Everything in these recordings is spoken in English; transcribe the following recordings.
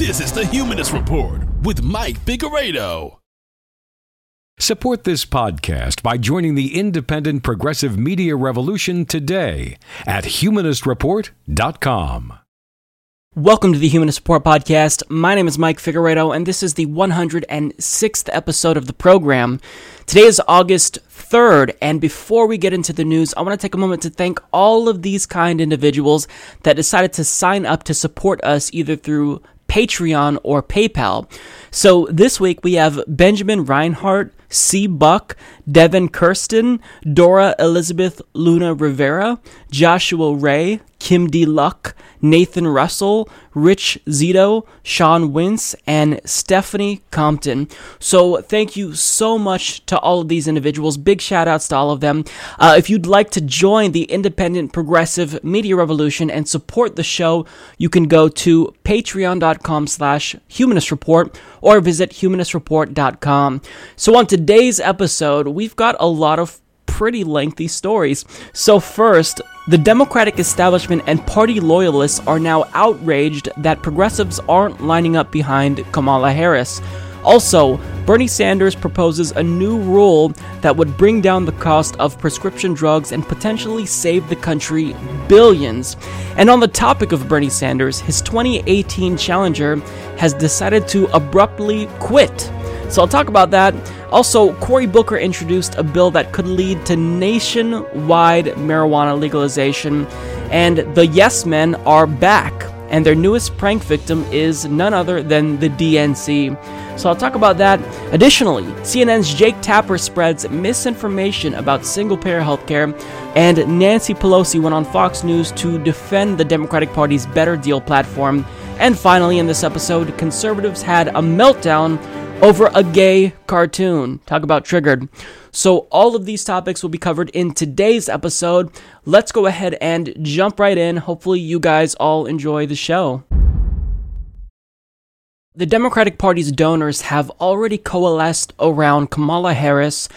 This is the Humanist Report with Mike Figueredo. Support this podcast by joining the independent progressive media revolution today at humanistreport.com. Welcome to the Humanist Report Podcast. My name is Mike Figueredo, and this is the 106th episode of the program. Today is August 3rd, and before we get into the news, I want to take a moment to thank all of these kind individuals that decided to sign up to support us either through Patreon or PayPal. So this week we have Benjamin Reinhardt, C. Buck, Devin Kirsten, Dora Elizabeth Luna Rivera, Joshua Ray, Kim D. Luck, Nathan Russell, Rich Zito, Sean Wince, and Stephanie Compton. So thank you so much to all of these individuals. Big shout outs to all of them. Uh, if you'd like to join the independent progressive media revolution and support the show, you can go to patreon.com slash humanist report or visit humanistreport.com. So on today's episode, we've got a lot of pretty lengthy stories. So, first, the Democratic establishment and party loyalists are now outraged that progressives aren't lining up behind Kamala Harris. Also, Bernie Sanders proposes a new rule that would bring down the cost of prescription drugs and potentially save the country billions. And on the topic of Bernie Sanders, his 2018 challenger has decided to abruptly quit. So I'll talk about that. Also, Cory Booker introduced a bill that could lead to nationwide marijuana legalization, and the Yes Men are back, and their newest prank victim is none other than the DNC. So I'll talk about that. Additionally, CNN's Jake Tapper spreads misinformation about single payer healthcare, and Nancy Pelosi went on Fox News to defend the Democratic Party's Better Deal platform. And finally, in this episode, conservatives had a meltdown over a gay cartoon. Talk about triggered. So, all of these topics will be covered in today's episode. Let's go ahead and jump right in. Hopefully, you guys all enjoy the show. The Democratic Party's donors have already coalesced around Kamala Harris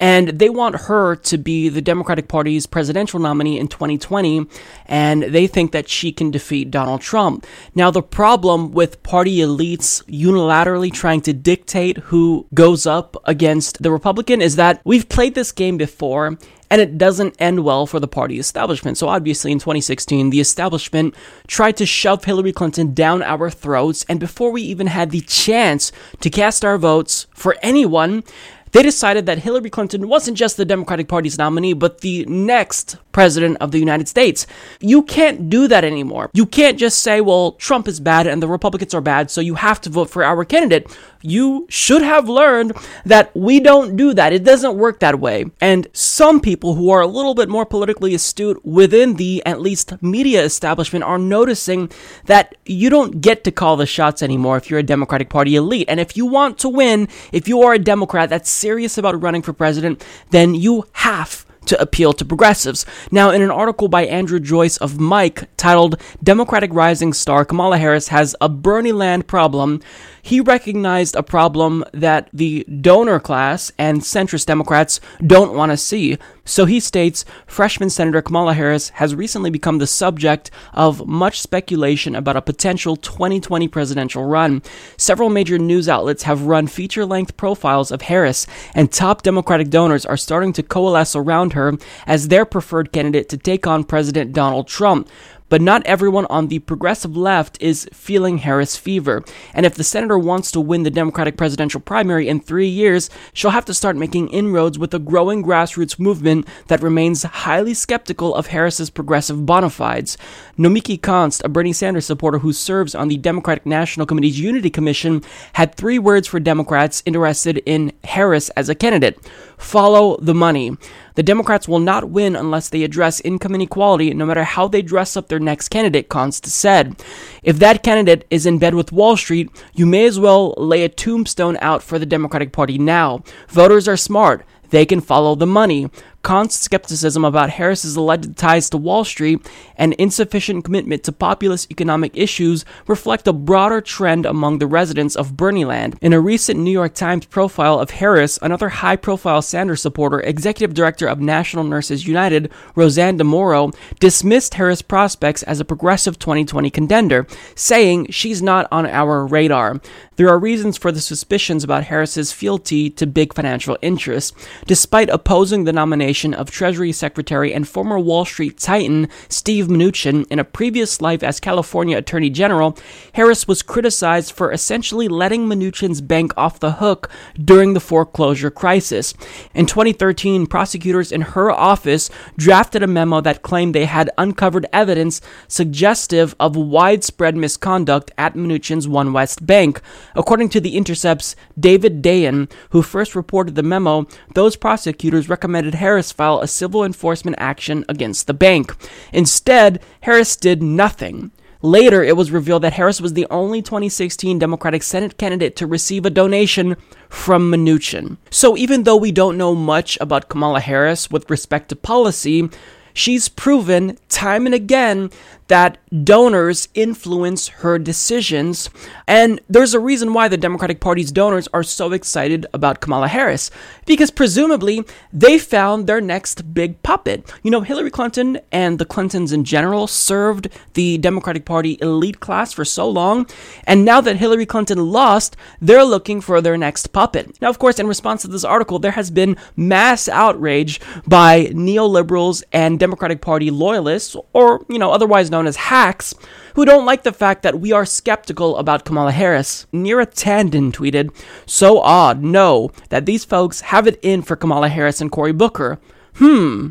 and they want her to be the Democratic Party's presidential nominee in 2020, and they think that she can defeat Donald Trump. Now, the problem with party elites unilaterally trying to dictate who goes up against the Republican is that we've played this game before, and it doesn't end well for the party establishment. So, obviously, in 2016, the establishment tried to shove Hillary Clinton down our throats, and before we even had the chance to cast our votes for anyone, they decided that Hillary Clinton wasn't just the Democratic Party's nominee, but the next president of the United States. You can't do that anymore. You can't just say, well, Trump is bad and the Republicans are bad, so you have to vote for our candidate. You should have learned that we don't do that. It doesn't work that way. And some people who are a little bit more politically astute within the at least media establishment are noticing that you don't get to call the shots anymore if you're a Democratic Party elite. And if you want to win, if you are a Democrat that's serious about running for president, then you have to appeal to progressives. Now, in an article by Andrew Joyce of Mic titled Democratic Rising Star Kamala Harris Has a Bernie Land Problem, he recognized a problem that the donor class and centrist Democrats don't want to see. So he states freshman Senator Kamala Harris has recently become the subject of much speculation about a potential 2020 presidential run. Several major news outlets have run feature length profiles of Harris, and top Democratic donors are starting to coalesce around her as their preferred candidate to take on President Donald Trump but not everyone on the progressive left is feeling Harris fever. And if the senator wants to win the Democratic presidential primary in three years, she'll have to start making inroads with a growing grassroots movement that remains highly skeptical of Harris's progressive bona fides. Nomiki Konst, a Bernie Sanders supporter who serves on the Democratic National Committee's Unity Commission, had three words for Democrats interested in Harris as a candidate follow the money. The Democrats will not win unless they address income inequality, no matter how they dress up their next candidate, Konst said. If that candidate is in bed with Wall Street, you may as well lay a tombstone out for the Democratic Party now. Voters are smart. They can follow the money. Konst's skepticism about Harris's alleged ties to Wall Street and insufficient commitment to populist economic issues reflect a broader trend among the residents of Bernieland. In a recent New York Times profile of Harris, another high profile Sanders supporter, executive director of National Nurses United, RoseAnn DeMoro, dismissed Harris' prospects as a progressive 2020 contender, saying she's not on our radar. There are reasons for the suspicions about Harris's fealty to big financial interests. Despite opposing the nomination of Treasury Secretary and former Wall Street titan Steve Mnuchin in a previous life as California Attorney General, Harris was criticized for essentially letting Mnuchin's bank off the hook during the foreclosure crisis. In 2013, prosecutors in her office drafted a memo that claimed they had uncovered evidence suggestive of widespread misconduct at Mnuchin's OneWest Bank. According to The Intercept's David Dayen, who first reported the memo, those prosecutors recommended Harris file a civil enforcement action against the bank. Instead, Harris did nothing. Later, it was revealed that Harris was the only 2016 Democratic Senate candidate to receive a donation from Mnuchin. So, even though we don't know much about Kamala Harris with respect to policy, she's proven time and again that donors influence her decisions. And there's a reason why the Democratic Party's donors are so excited about Kamala Harris, because presumably they found their next big puppet. You know, Hillary Clinton and the Clintons in general served the Democratic Party elite class for so long, and now that Hillary Clinton lost, they're looking for their next puppet. Now, of course, in response to this article, there has been mass outrage by neoliberals and Democratic Party loyalists, or, you know, otherwise known as hacks, who don't like the fact that we are skeptical about Kamala Harris. Neera Tanden tweeted, So odd, no, that these folks have it in for Kamala Harris and Cory Booker. Hmm.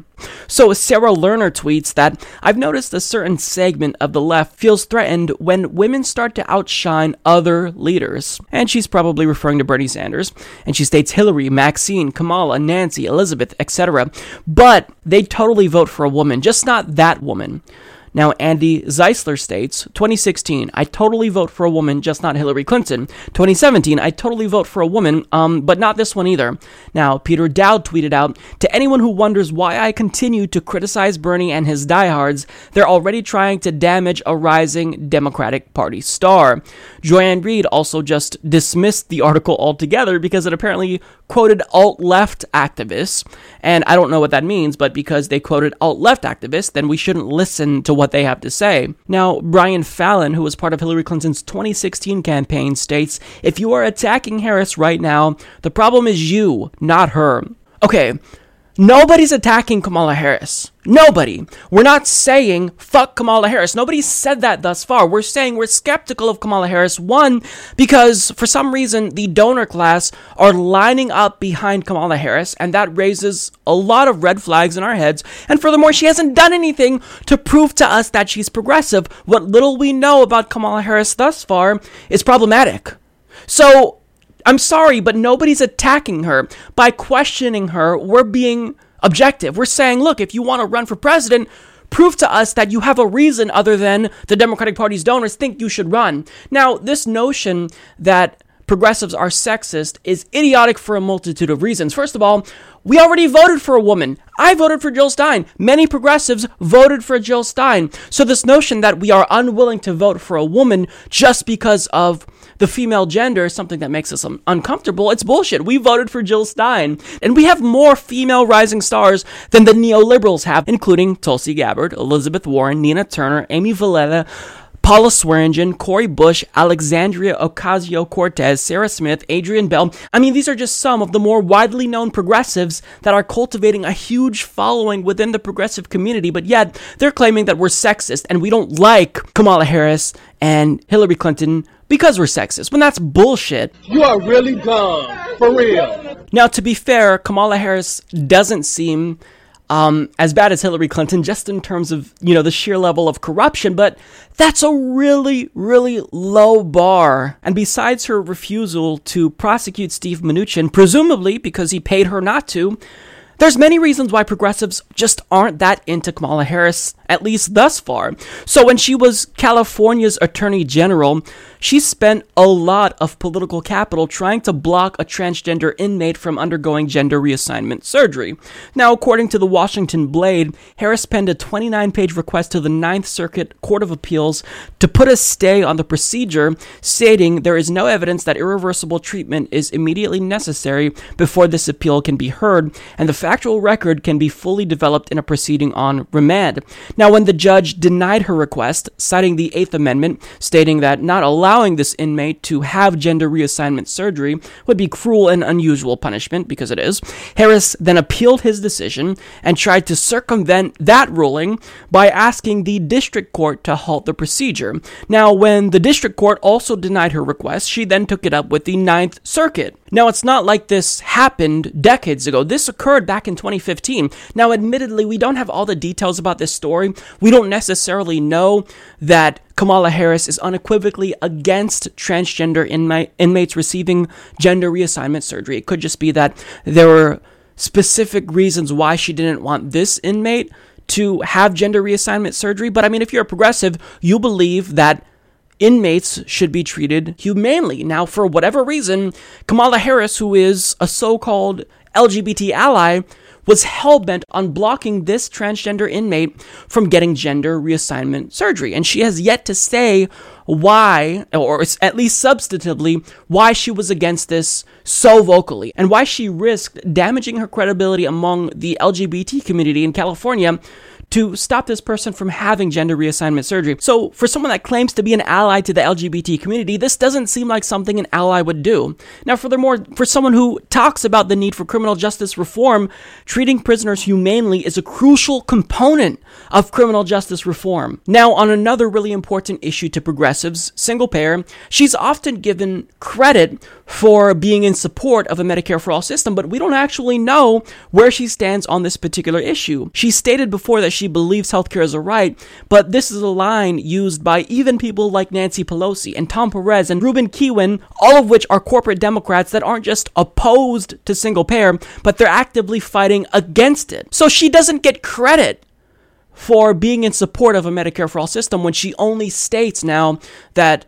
So Sarah Lerner tweets that I've noticed a certain segment of the left feels threatened when women start to outshine other leaders. And she's probably referring to Bernie Sanders. And she states Hillary, Maxine, Kamala, Nancy, Elizabeth, etc. But they totally vote for a woman, just not that woman. Now, Andi Zeisler states 2016, I totally vote for a woman, just not Hillary Clinton. 2017, I totally vote for a woman, um, but not this one either. Now, Peter Daou tweeted out To anyone who wonders why I continue to criticize Bernie and his diehards, they're already trying to damage a rising Democratic Party star. Joy-Ann Reid also just dismissed the article altogether because it apparently quoted alt left activists. And I don't know what that means, but because they quoted alt left activists, then we shouldn't listen to what they have to say. Now, Brian Fallon, who was part of Hillary Clinton's 2016 campaign, states If you are attacking Harris right now, the problem is you, not her. Okay, Nobody's attacking Kamala Harris. Nobody. We're not saying fuck Kamala Harris. Nobody said that thus far. We're saying we're skeptical of Kamala Harris. One, because for some reason the donor class are lining up behind Kamala Harris, and that raises a lot of red flags in our heads. And furthermore, she hasn't done anything to prove to us that she's progressive. What little we know about Kamala Harris thus far is problematic. So I'm sorry, but nobody's attacking her. By questioning her, we're being objective. We're saying, look, if you want to run for president, prove to us that you have a reason other than the Democratic Party's donors think you should run. Now, this notion that progressives are sexist is idiotic for a multitude of reasons. First of all, we already voted for a woman. I voted for Jill Stein. Many progressives voted for Jill Stein. So, this notion that we are unwilling to vote for a woman just because of the female gender is something that makes us un- uncomfortable. It's bullshit. We voted for Jill Stein. And we have more female rising stars than the neoliberals have, including Tulsi Gabbard, Elizabeth Warren, Nina Turner, Amy Vilela, Paula Swearengin, Cori Bush, Alexandria Ocasio Cortez, Sarah Smith, Adrienne Bell. I mean, these are just some of the more widely known progressives that are cultivating a huge following within the progressive community, but yet they're claiming that we're sexist and we don't like Kamala Harris and Hillary Clinton because we're sexist, when that's bullshit. You are really dumb. For real. Now, to be fair, Kamala Harris doesn't seem um, as bad as Hillary Clinton, just in terms of you know the sheer level of corruption. But that's a really, really low bar. And besides her refusal to prosecute Steve Mnuchin, presumably because he paid her not to, there's many reasons why progressives just aren't that into Kamala Harris at least thus far. So when she was California's Attorney General, she spent a lot of political capital trying to block a transgender inmate from undergoing gender reassignment surgery. Now, according to the Washington Blade, Harris penned a 29 page request to the Ninth Circuit Court of Appeals to put a stay on the procedure, stating there is no evidence that irreversible treatment is immediately necessary before this appeal can be heard, and the factual record can be fully developed in a proceeding on remand. Now, when the judge denied her request, citing the Eighth Amendment, stating that not allowing this inmate to have gender reassignment surgery would be cruel and unusual punishment, because it is. Harris then appealed his decision and tried to circumvent that ruling by asking the district court to halt the procedure. Now, when the district court also denied her request, she then took it up with the Ninth Circuit. Now, it's not like this happened decades ago. This occurred back in 2015. Now, admittedly, we don't have all the details about this story. We don't necessarily know that Kamala Harris is unequivocally against transgender inma- inmates receiving gender reassignment surgery. It could just be that there were specific reasons why she didn't want this inmate to have gender reassignment surgery. But I mean, if you're a progressive, you believe that inmates should be treated humanely. Now, for whatever reason, Kamala Harris, who is a so called LGBT ally, was hell bent on blocking this transgender inmate from getting gender reassignment surgery. And she has yet to say why, or at least substantively, why she was against this so vocally and why she risked damaging her credibility among the LGBT community in California to stop this person from having gender reassignment surgery. So, for someone that claims to be an ally to the LGBT community, this doesn't seem like something an ally would do. Now, furthermore, for someone who talks about the need for criminal justice reform, treating prisoners humanely is a crucial component of criminal justice reform. Now, on another really important issue to progressives, single payer, she's often given credit for being in support of a Medicare for all system, but we don't actually know where she stands on this particular issue. She stated before that she she believes healthcare is a right, but this is a line used by even people like Nancy Pelosi and Tom Perez and Ruben Kihuen, all of which are corporate Democrats that aren't just opposed to single payer, but they're actively fighting against it. So she doesn't get credit for being in support of a Medicare for all system when she only states now that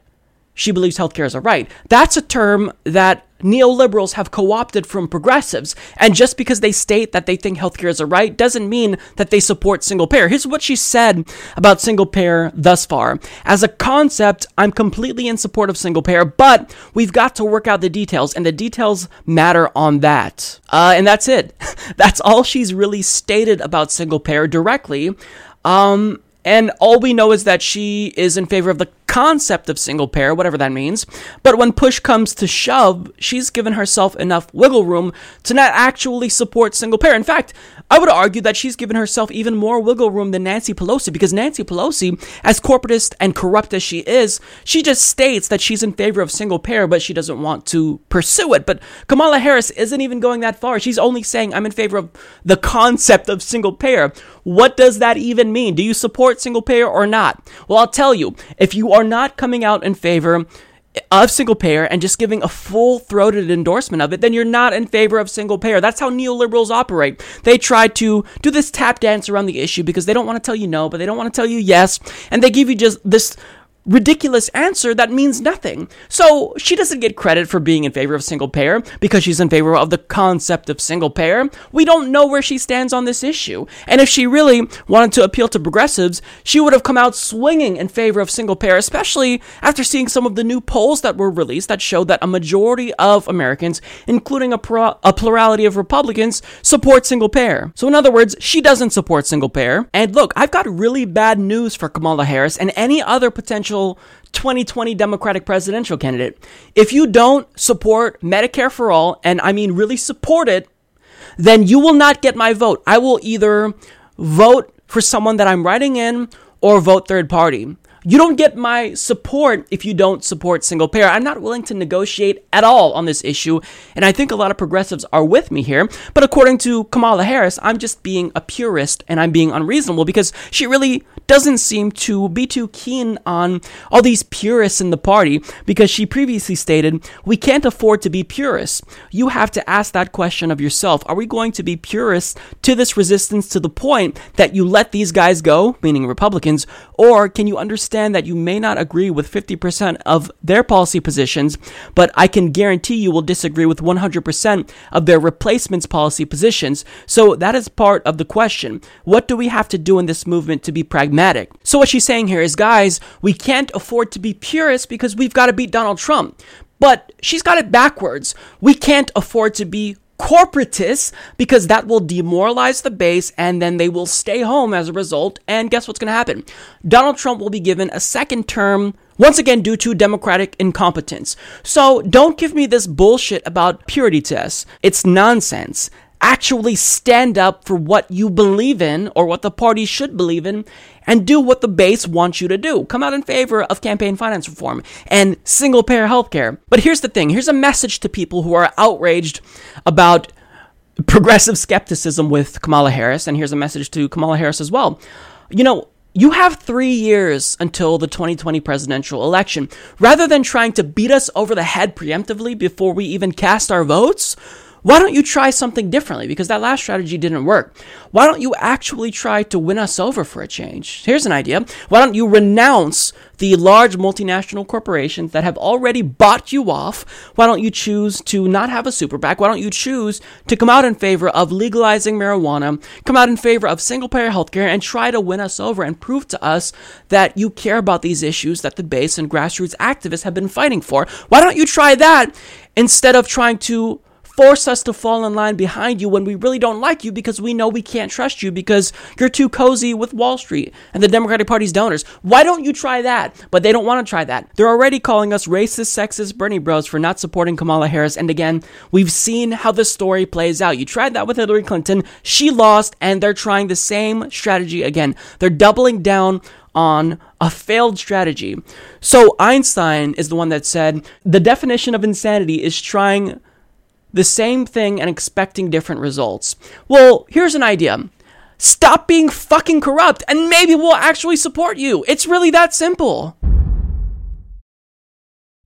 she believes healthcare is a right. That's a term that neoliberals have co opted from progressives. And just because they state that they think healthcare is a right doesn't mean that they support single payer. Here's what she said about single payer thus far. As a concept, I'm completely in support of single payer, but we've got to work out the details, and the details matter on that. Uh, and that's it. that's all she's really stated about single payer directly. Um, and all we know is that she is in favor of the concept of single payer, whatever that means. But when push comes to shove, she's given herself enough wiggle room to not actually support single payer. In fact, I would argue that she's given herself even more wiggle room than Nancy Pelosi because Nancy Pelosi, as corporatist and corrupt as she is, she just states that she's in favor of single payer, but she doesn't want to pursue it. But Kamala Harris isn't even going that far. She's only saying, I'm in favor of the concept of single payer. What does that even mean? Do you support single payer or not? Well, I'll tell you, if you are not coming out in favor of single payer and just giving a full throated endorsement of it, then you're not in favor of single payer. That's how neoliberals operate. They try to do this tap dance around the issue because they don't want to tell you no, but they don't want to tell you yes. And they give you just this ridiculous answer that means nothing. So she doesn't get credit for being in favor of single payer because she's in favor of the concept of single payer. We don't know where she stands on this issue. And if she really wanted to appeal to progressives, she would have come out swinging in favor of single payer, especially after seeing some of the new polls that were released that showed that a majority of Americans, including a, pro- a plurality of Republicans, support single payer. So in other words, she doesn't support single payer. And look, I've got really bad news for Kamala Harris and any other potential potential 2020 Democratic presidential candidate. If you don't support Medicare for all, and I mean really support it, then you will not get my vote. I will either vote for someone that I'm writing in or vote third party. You don't get my support if you don't support single payer. I'm not willing to negotiate at all on this issue, and I think a lot of progressives are with me here. But according to Kamala Harris, I'm just being a purist and I'm being unreasonable because she really doesn't seem to be too keen on all these purists in the party because she previously stated, We can't afford to be purists. You have to ask that question of yourself. Are we going to be purists to this resistance to the point that you let these guys go, meaning Republicans, or can you understand that you may not agree with 50% of their policy positions, but I can guarantee you will disagree with 100% of their replacements policy positions? So that is part of the question. What do we have to do in this movement to be pragmatic? So what she's saying here is, guys, we can't afford to be purists because we've got to beat Donald Trump. But she's got it backwards. We can't afford to be corporatists because that will demoralize the base and then they will stay home as a result. And guess what's going to happen? Donald Trump will be given a second term once again due to democratic incompetence. So don't give me this bullshit about purity tests. It's nonsense actually stand up for what you believe in or what the party should believe in and do what the base wants you to do. Come out in favor of campaign finance reform and single payer healthcare. But here's the thing here's a message to people who are outraged about progressive skepticism with Kamala Harris, and here's a message to Kamala Harris as well. You know, you have three years until the 2020 presidential election. Rather than trying to beat us over the head preemptively before we even cast our votes, why don't you try something differently? Because that last strategy didn't work. Why don't you actually try to win us over for a change? Here's an idea. Why don't you renounce the large multinational corporations that have already bought you off? Why don't you choose to not have a super PAC? Why don't you choose to come out in favor of legalizing marijuana, come out in favor of single payer healthcare, and try to win us over and prove to us that you care about these issues that the base and grassroots activists have been fighting for? Why don't you try that instead of trying to force us to fall in line behind you when we really don't like you because we know we can't trust you because you're too cozy with Wall Street and the Democratic Party's donors. Why don't you try that? But they don't want to try that. They're already calling us racist, sexist Bernie bros for not supporting Kamala Harris. And again, we've seen how the story plays out. You tried that with Hillary Clinton. She lost, and they're trying the same strategy again. They're doubling down on a failed strategy. So Einstein is the one that said the definition of insanity is trying the same thing and expecting different results. Well, here's an idea. Stop being fucking corrupt and maybe we'll actually support you. It's really that simple.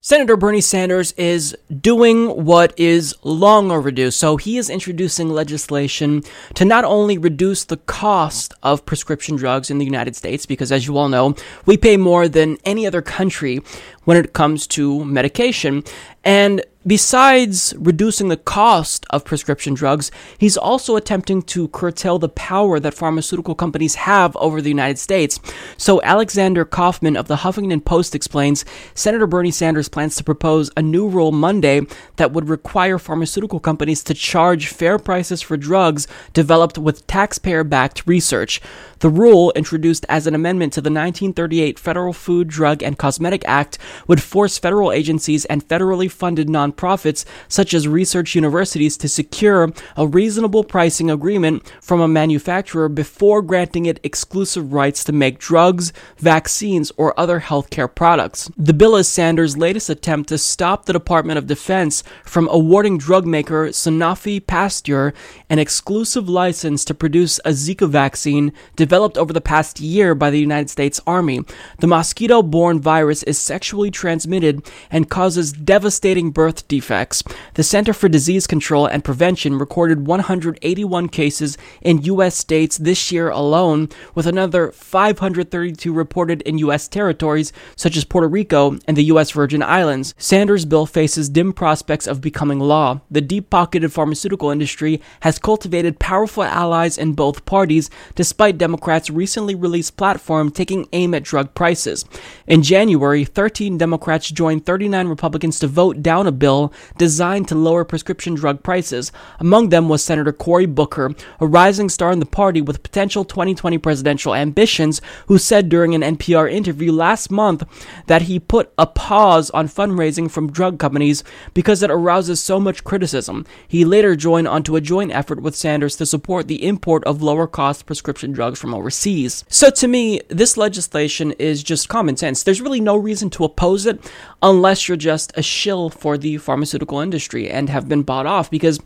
Senator Bernie Sanders is doing what is long overdue. So he is introducing legislation to not only reduce the cost of prescription drugs in the United States, because as you all know, we pay more than any other country when it comes to medication, and Besides reducing the cost of prescription drugs, he's also attempting to curtail the power that pharmaceutical companies have over the United States. So, Alexander Kaufman of the Huffington Post explains Senator Bernie Sanders plans to propose a new rule Monday that would require pharmaceutical companies to charge fair prices for drugs developed with taxpayer backed research. The rule, introduced as an amendment to the 1938 Federal Food, Drug, and Cosmetic Act, would force federal agencies and federally funded nonprofits, such as research universities, to secure a reasonable pricing agreement from a manufacturer before granting it exclusive rights to make drugs, vaccines, or other healthcare products. The bill is Sanders' latest attempt to stop the Department of Defense from awarding drug maker Sanofi Pasteur an exclusive license to produce a Zika vaccine developed over the past year by the United States Army. The mosquito borne virus is sexually transmitted and causes devastating birth defects. The Center for Disease Control and Prevention recorded 181 cases in U.S. states this year alone, with another 532 reported in U.S. territories such as Puerto Rico and the U.S. Virgin Islands. Sanders' bill faces dim prospects of becoming law. The deep pocketed pharmaceutical industry has cultivated powerful allies in both parties, despite Democrats' recently released platform taking aim at drug prices. In January, 13 Democrats joined 39 Republicans to vote down a bill bill designed to lower prescription drug prices. Among them was Senator Cory Booker, a rising star in the party with potential 2020 presidential ambitions, who said during an NPR interview last month that he put a pause on fundraising from drug companies because it arouses so much criticism. He later joined onto a joint effort with Sanders to support the import of lower cost prescription drugs from overseas. So to me, this legislation is just common sense. There's really no reason to oppose it unless you're just a shill for the pharmaceutical industry and have been bought off. Because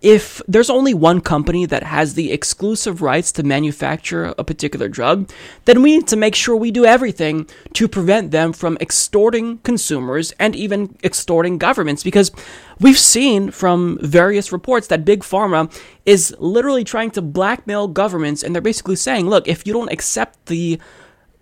if there's only one company that has the exclusive rights to manufacture a particular drug, then we need to make sure we do everything to prevent them from extorting consumers and even extorting governments. Because we've seen from various reports that Big Pharma is literally trying to blackmail governments and they're basically saying, look, if you don't accept the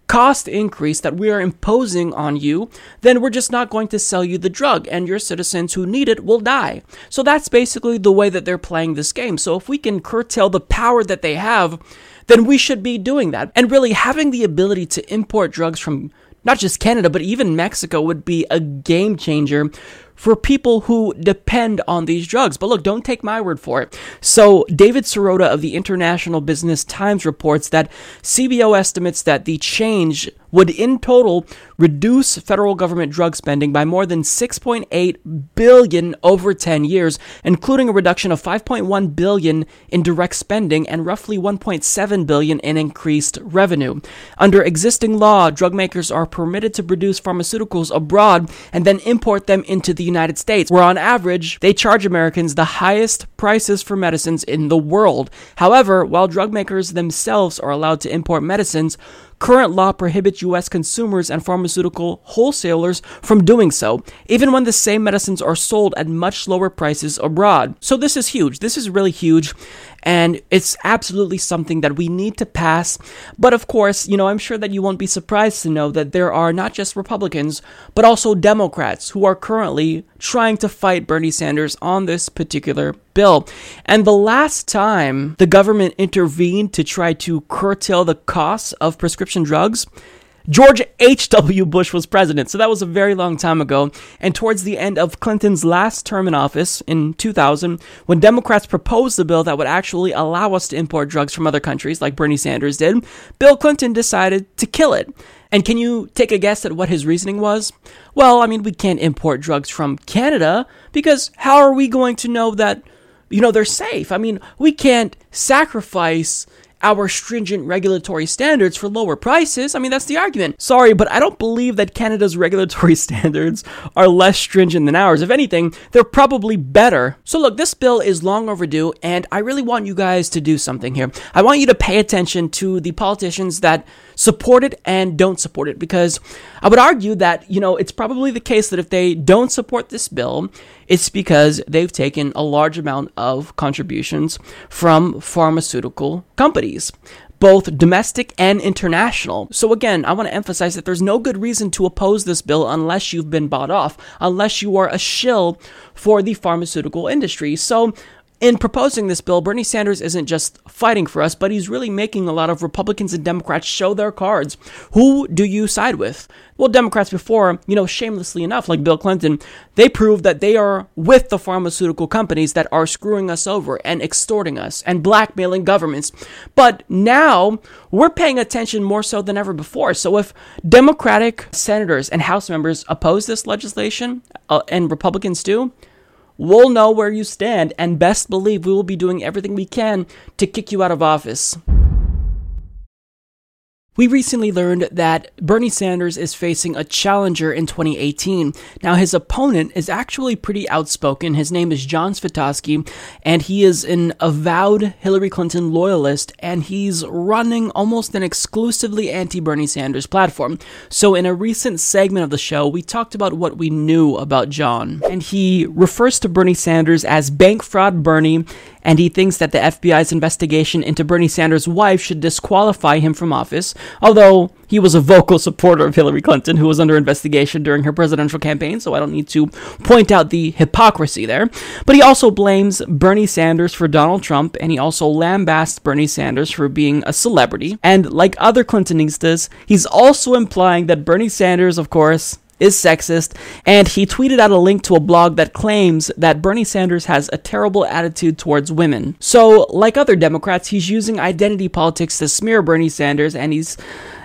cost increase that we are imposing on you, then we're just not going to sell you the drug, and your citizens who need it will die. So that's basically the way that they're playing this game. So if we can curtail the power that they have, then we should be doing that. And really, having the ability to import drugs from not just Canada, but even Mexico would be a game changer for people who depend on these drugs. But look, don't take my word for it. So, David Sirota of the International Business Times reports that CBO estimates that the change would in total reduce federal government drug spending by more than 6.8 billion over 10 years, including a reduction of 5.1 billion in direct spending and roughly 1.7 billion in increased revenue. Under existing law, drug makers are permitted to produce pharmaceuticals abroad and then import them into the United States, where on average they charge Americans the highest prices for medicines in the world. However, while drug makers themselves are allowed to import medicines, Current law prohibits U.S. consumers and pharmaceutical wholesalers from doing so, even when the same medicines are sold at much lower prices abroad. So, this is huge. This is really huge and it's absolutely something that we need to pass. But of course, you know, I'm sure that you won't be surprised to know that there are not just Republicans, but also Democrats who are currently trying to fight Bernie Sanders on this particular bill. And the last time the government intervened to try to curtail the costs of prescription drugs, George H.W. Bush was president, so that was a very long time ago. And towards the end of Clinton's last term in office in 2000, when Democrats proposed a bill that would actually allow us to import drugs from other countries, like Bernie Sanders did, Bill Clinton decided to kill it. And can you take a guess at what his reasoning was? Well, I mean, we can't import drugs from Canada because how are we going to know that, you know, they're safe? I mean, we can't sacrifice our stringent regulatory standards for lower prices. I mean, that's the argument. Sorry, but I don't believe that Canada's regulatory standards are less stringent than ours. If anything, they're probably better. So, look, this bill is long overdue, and I really want you guys to do something here. I want you to pay attention to the politicians that support it and don't support it because I would argue that, you know, it's probably the case that if they don't support this bill, it's because they've taken a large amount of contributions from pharmaceutical companies both domestic and international. So, again, I want to emphasize that there's no good reason to oppose this bill unless you've been bought off, unless you are a shill for the pharmaceutical industry. So, in proposing this bill, Bernie Sanders isn't just fighting for us, but he's really making a lot of Republicans and Democrats show their cards. Who do you side with? Well, Democrats before, you know, shamelessly enough, like Bill Clinton, they proved that they are with the pharmaceutical companies that are screwing us over and extorting us and blackmailing governments. But now we're paying attention more so than ever before. So if Democratic senators and House members oppose this legislation uh, and Republicans do, We'll know where you stand, and best believe we will be doing everything we can to kick you out of office. We recently learned that Bernie Sanders is facing a challenger in 2018. Now, his opponent is actually pretty outspoken. His name is John Svitavsky, and he is an avowed Hillary Clinton loyalist, and he's running almost an exclusively anti Bernie Sanders platform. So, in a recent segment of the show, we talked about what we knew about John, and he refers to Bernie Sanders as bank fraud Bernie and he thinks that the FBI's investigation into Bernie Sanders' wife should disqualify him from office, although he was a vocal supporter of Hillary Clinton, who was under investigation during her presidential campaign, so I don't need to point out the hypocrisy there. But he also blames Bernie Sanders for Donald Trump, and he also lambasts Bernie Sanders for being a celebrity. And like other Clintonistas, he's also implying that Bernie Sanders, of course, is sexist, and he tweeted out a link to a blog that claims that Bernie Sanders has a terrible attitude towards women. So, like other Democrats, he's using identity politics to smear Bernie Sanders, and he's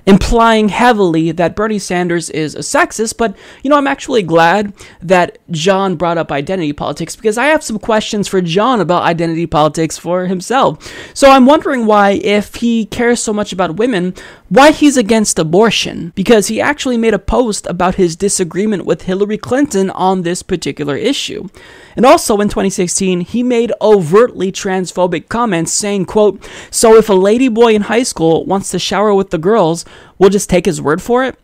implying heavily that Bernie Sanders is a sexist, but you know, I'm actually glad that John brought up identity politics because I have some questions for John about identity politics for himself. So I'm wondering why, if he cares so much about women, why he's against abortion. Because he actually made a post about his disagreement with Hillary Clinton on this particular issue. And also in 2016, he made overtly transphobic comments saying, quote, So if a lady boy in high school wants to shower with the girls, we'll just take his word for it?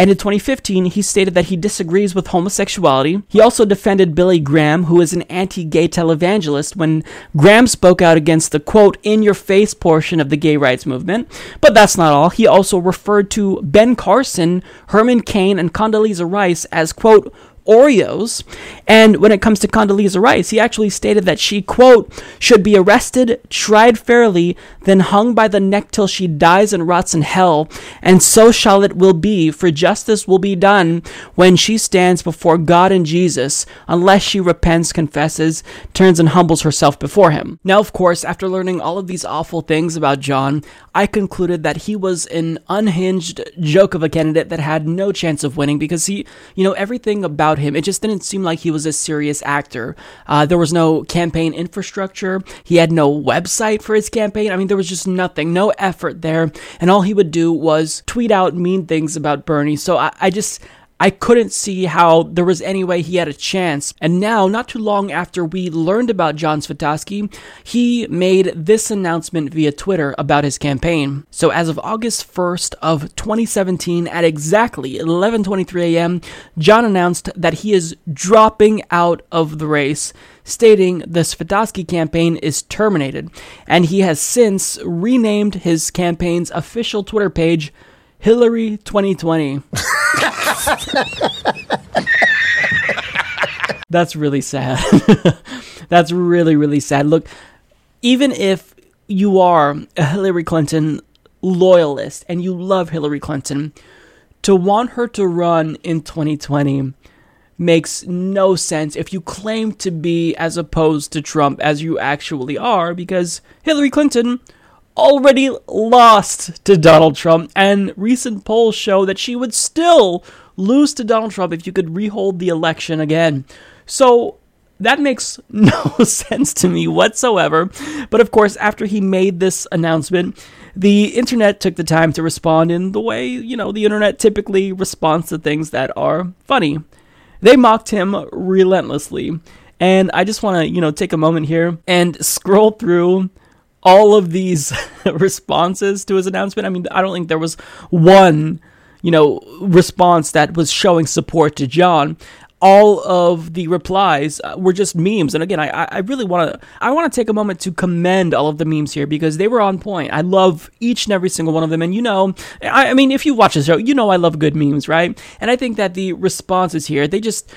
And in 2015, he stated that he disagrees with homosexuality. He also defended Billy Graham, who is an anti gay televangelist, when Graham spoke out against the quote, in your face portion of the gay rights movement. But that's not all. He also referred to Ben Carson, Herman Cain, and Condoleezza Rice as quote, Oreos. And when it comes to Condoleezza Rice, he actually stated that she, quote, should be arrested, tried fairly, then hung by the neck till she dies and rots in hell. And so shall it will be, for justice will be done when she stands before God and Jesus, unless she repents, confesses, turns and humbles herself before him. Now, of course, after learning all of these awful things about John, I concluded that he was an unhinged joke of a candidate that had no chance of winning because he, you know, everything about him, it just didn't seem like he was a serious actor. Uh, there was no campaign infrastructure. He had no website for his campaign. I mean, there was just nothing, no effort there. And all he would do was tweet out mean things about Bernie. So I, I just, I couldn't see how there was any way he had a chance. And now, not too long after we learned about John Svitavsky, he made this announcement via Twitter about his campaign. So as of August 1st of 2017 at exactly 11:23 a.m., John announced that he is dropping out of the race stating the Svitavsky campaign is terminated, and he has since renamed his campaign's official Twitter page Hillary 2020. That's really sad. That's really, really sad. Look, even if you are a Hillary Clinton loyalist and you love Hillary Clinton, to want her to run in 2020 makes no sense if you claim to be as opposed to Trump as you actually are, because Hillary Clinton already lost to Donald Trump, and recent polls show that she would still lose to Donald Trump if you could rehold the election again. So that makes no sense to me whatsoever. But of course, after he made this announcement, the internet took the time to respond in the way, you know, the internet typically responds to things that are funny. They mocked him relentlessly. And I just want to, you know, take a moment here and scroll through all of these responses to his announcement. I mean, I don't think there was one, you know, response that was showing support to John. All of the replies uh, were just memes, and again, I I really want to I want to take a moment to commend all of the memes here because they were on point. I love each and every single one of them, and you know, I, I mean, if you watch the show, you know I love good memes, right? And I think that the responses here they just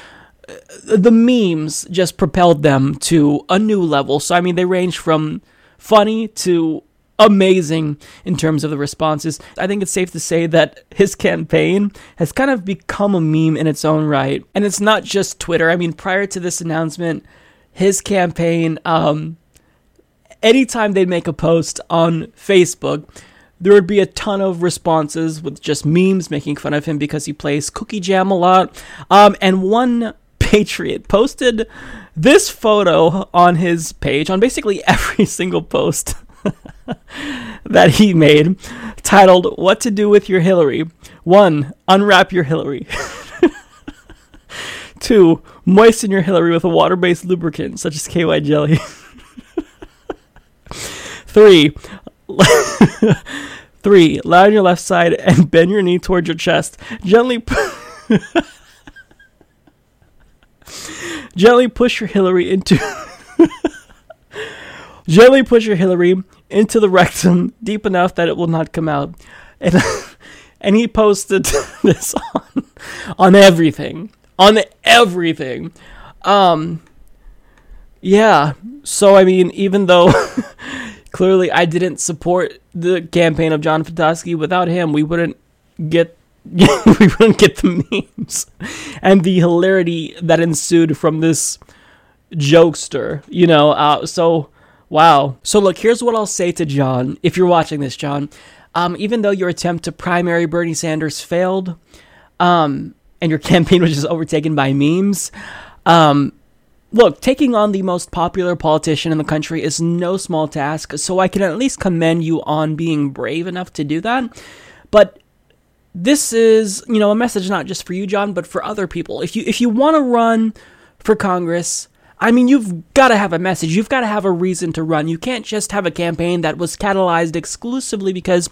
uh, the memes just propelled them to a new level. So I mean, they range from funny to amazing in terms of the responses. I think it's safe to say that his campaign has kind of become a meme in its own right. And it's not just Twitter. I mean, prior to this announcement, his campaign, um, anytime they'd make a post on Facebook, there would be a ton of responses with just memes making fun of him because he plays Cookie Jam a lot. Um, and one Patriot posted this photo on his page, on basically every single post that he made, titled What to Do with Your Hillary. One, unwrap your Hillary. Two, moisten your Hillary with a water based lubricant such as KY jelly. Three, three, lie on your left side and bend your knee towards your chest. Gently. Gently push your Hillary into. gently push your Hillary into the rectum deep enough that it will not come out. And, and he posted this on, on everything. On everything. Um, yeah. So, I mean, even though clearly I didn't support the campaign of John Svitavsky, without him, we wouldn't get we wouldn't get the memes and the hilarity that ensued from this jokester, you know. Uh, so, wow. So, look, here's what I'll say to John. If you're watching this, John, um, even though your attempt to primary Bernie Sanders failed, um, and your campaign was just overtaken by memes, um, look, taking on the most popular politician in the country is no small task. So, I can at least commend you on being brave enough to do that. But this is, you know, a message not just for you, John, but for other people. If you if you want to run for Congress, I mean, you've got to have a message. You've got to have a reason to run. You can't just have a campaign that was catalyzed exclusively because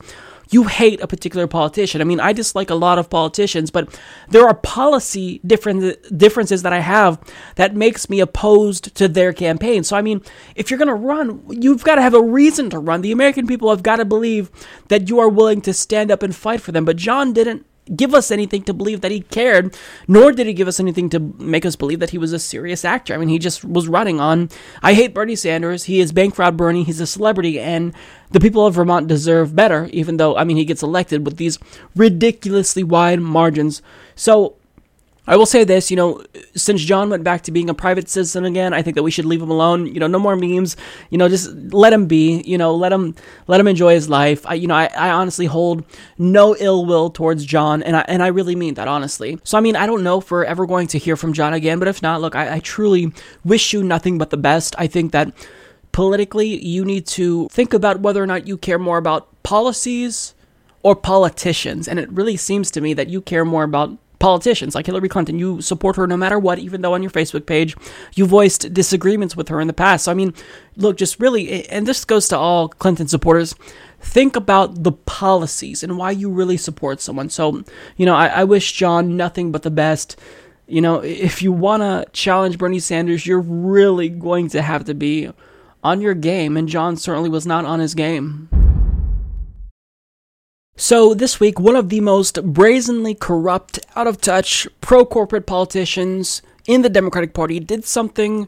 you hate a particular politician. I mean, I dislike a lot of politicians, but there are policy different differences that I have that makes me opposed to their campaign. So I mean, if you're going to run, you've got to have a reason to run. The American people have got to believe that you are willing to stand up and fight for them. But John didn't give us anything to believe that he cared, nor did he give us anything to make us believe that he was a serious actor. I mean, he just was running on, I hate Bernie Sanders. He is bank fraud Bernie. He's a celebrity, and the people of Vermont deserve better, even though, I mean, he gets elected with these ridiculously wide margins. So I will say this, you know, since John went back to being a private citizen again, I think that we should leave him alone. You know, no more memes. You know, just let him be. You know, let him let him enjoy his life. I, you know, I, I honestly hold no ill will towards John, and I and I really mean that honestly. So I mean, I don't know if we're ever going to hear from John again, but if not, look, I, I truly wish you nothing but the best. I think that politically, you need to think about whether or not you care more about policies or politicians, and it really seems to me that you care more about politicians like Hillary Clinton. You support her no matter what, even though on your Facebook page you voiced disagreements with her in the past. So, I mean, look, just really, and this goes to all Clinton supporters. Think about the policies and why you really support someone. So, you know, I, I wish John nothing but the best. You know, if you want to challenge Bernie Sanders, you're really going to have to be on your game, and John certainly was not on his game. So, this week, one of the most brazenly corrupt, out of touch, pro corporate politicians in the Democratic Party did something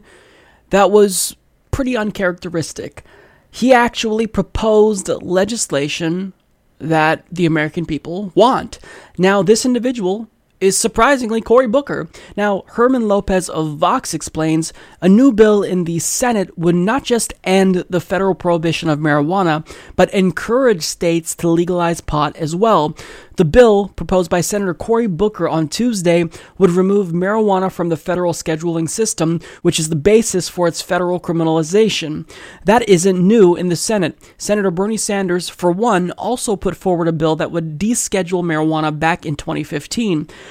that was pretty uncharacteristic. He actually proposed legislation that the American people want. Now, this individual is surprisingly Cory Booker. Now, German Lopez of Vox explains a new bill in the Senate would not just end the federal prohibition of marijuana, but encourage states to legalize pot as well. The bill, proposed by Senator Cory Booker on Tuesday, would remove marijuana from the federal scheduling system, which is the basis for its federal criminalization. That isn't new in the Senate. Senator Bernie Sanders, for one, also put forward a bill that would deschedule marijuana back in 2015.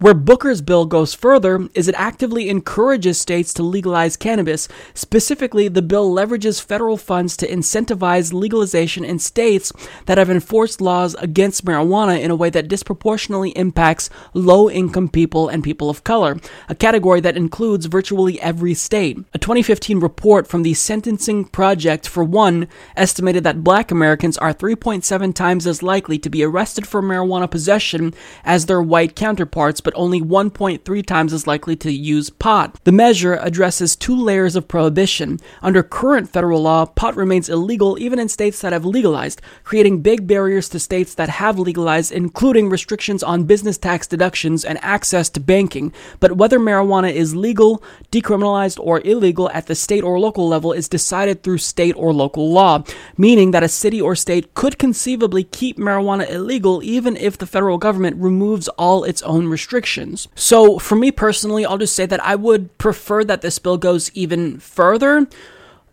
Where Booker's bill goes further is it actively encourages states to legalize cannabis. Specifically, the bill leverages federal funds to incentivize legalization in states that have enforced laws against marijuana in a way that disproportionately impacts low income people and people of color, a category that includes virtually every state. A 2015 report from the Sentencing Project, for one, estimated that black Americans are 3.7 times as likely to be arrested for marijuana possession as their white counterparts, but only 1.3 times as likely to use pot. The measure addresses two layers of prohibition. Under current federal law, pot remains illegal even in states that have legalized, creating big barriers to states that have legalized, including restrictions on business tax deductions and access to banking. But whether marijuana is legal, decriminalized, or illegal at the state or local level is decided through state or local law, meaning that a city or state could conceivably keep marijuana illegal even if the federal government removes all its own restrictions restrictions. So, for me personally, I'll just say that I would prefer that this bill goes even further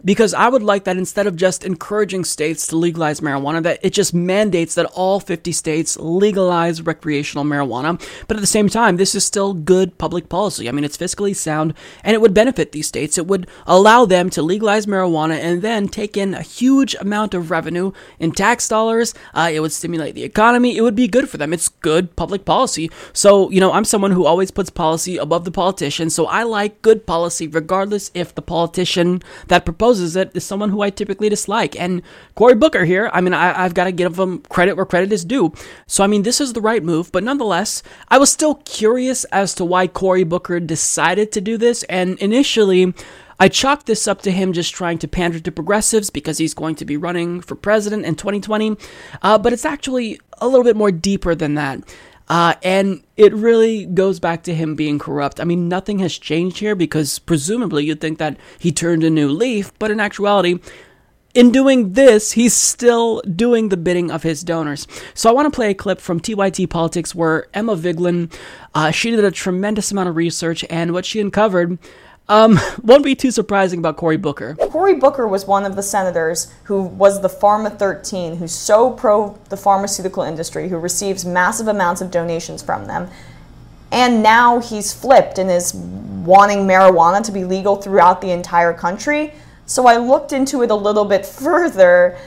because I would like that instead of just encouraging states to legalize marijuana, that it just mandates that all 50 states legalize recreational marijuana. But at the same time, this is still good public policy. I mean, it's fiscally sound and it would benefit these states. It would allow them to legalize marijuana and then take in a huge amount of revenue in tax dollars. Uh, it would stimulate the economy. It would be good for them. It's good public policy. So, you know, I'm someone who always puts policy above the politician. So I like good policy regardless if the politician that proposes proposes it is someone who I typically dislike. And Cory Booker here, I mean, I, have got to give him credit where credit is due. So, I mean, this is the right move, but nonetheless, I was still curious as to why Cory Booker decided to do this. And initially, I chalked this up to him just trying to pander to progressives because he's going to be running for president in 2020. Uh, but it's actually a little bit more deeper than that. Uh, and it really goes back to him being corrupt. I mean, nothing has changed here because presumably you'd think that he turned a new leaf, but in actuality, in doing this, he's still doing the bidding of his donors. So I want to play a clip from TYT Politics where Emma Vigeland, uh, she did a tremendous amount of research, and what she uncovered um, won't be too surprising about Cory Booker. Cory Booker was one of the senators who was the Pharma 13, who's so pro the pharmaceutical industry, who receives massive amounts of donations from them. And now he's flipped and is wanting marijuana to be legal throughout the entire country. So I looked into it a little bit further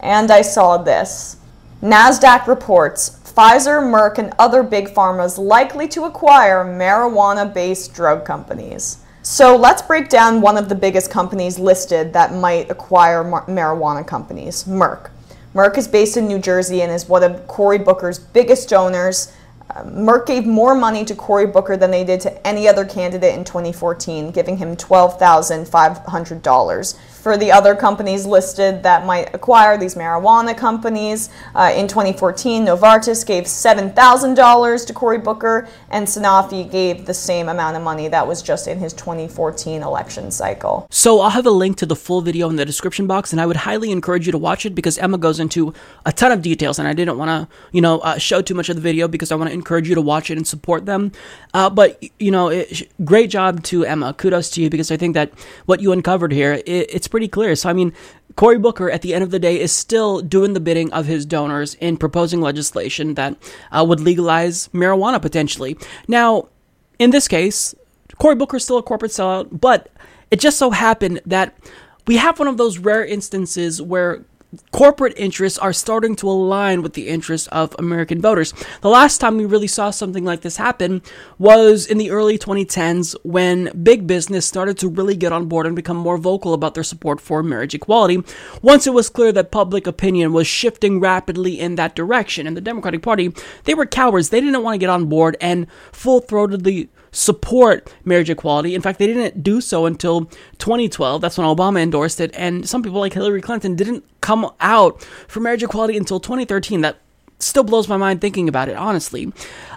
and I saw this. NASDAQ reports Pfizer, Merck, and other big pharmas likely to acquire marijuana based drug companies. So let's break down one of the biggest companies listed that might acquire mar- marijuana companies Merck. Merck is based in New Jersey and is one of Cory Booker's biggest donors. Uh, Merck gave more money to Cory Booker than they did to any other candidate in 2014, giving him $12,500 for the other companies listed that might acquire these marijuana companies. Uh, in 2014, Novartis gave $7,000 to Cory Booker, and Sanofi gave the same amount of money that was just in his 2014 election cycle. So I'll have a link to the full video in the description box, and I would highly encourage you to watch it because Emma goes into a ton of details, and I didn't want to, you know, uh, show too much of the video because I want to encourage you to watch it and support them. Uh, but you know, it, great job to Emma. Kudos to you because I think that what you uncovered here, it, it's pretty clear. So, I mean, Cory Booker, at the end of the day, is still doing the bidding of his donors in proposing legislation that uh, would legalize marijuana potentially. Now, in this case, Cory Booker is still a corporate sellout, but it just so happened that we have one of those rare instances where corporate interests are starting to align with the interests of American voters. The last time we really saw something like this happen was in the early 2010s when big business started to really get on board and become more vocal about their support for marriage equality once it was clear that public opinion was shifting rapidly in that direction. And the Democratic Party, they were cowards. They didn't want to get on board and full-throatedly support marriage equality. In fact, they didn't do so until 2012. That's when Obama endorsed it. And some people like Hillary Clinton didn't come out for marriage equality until 2013. That still blows my mind thinking about it, honestly.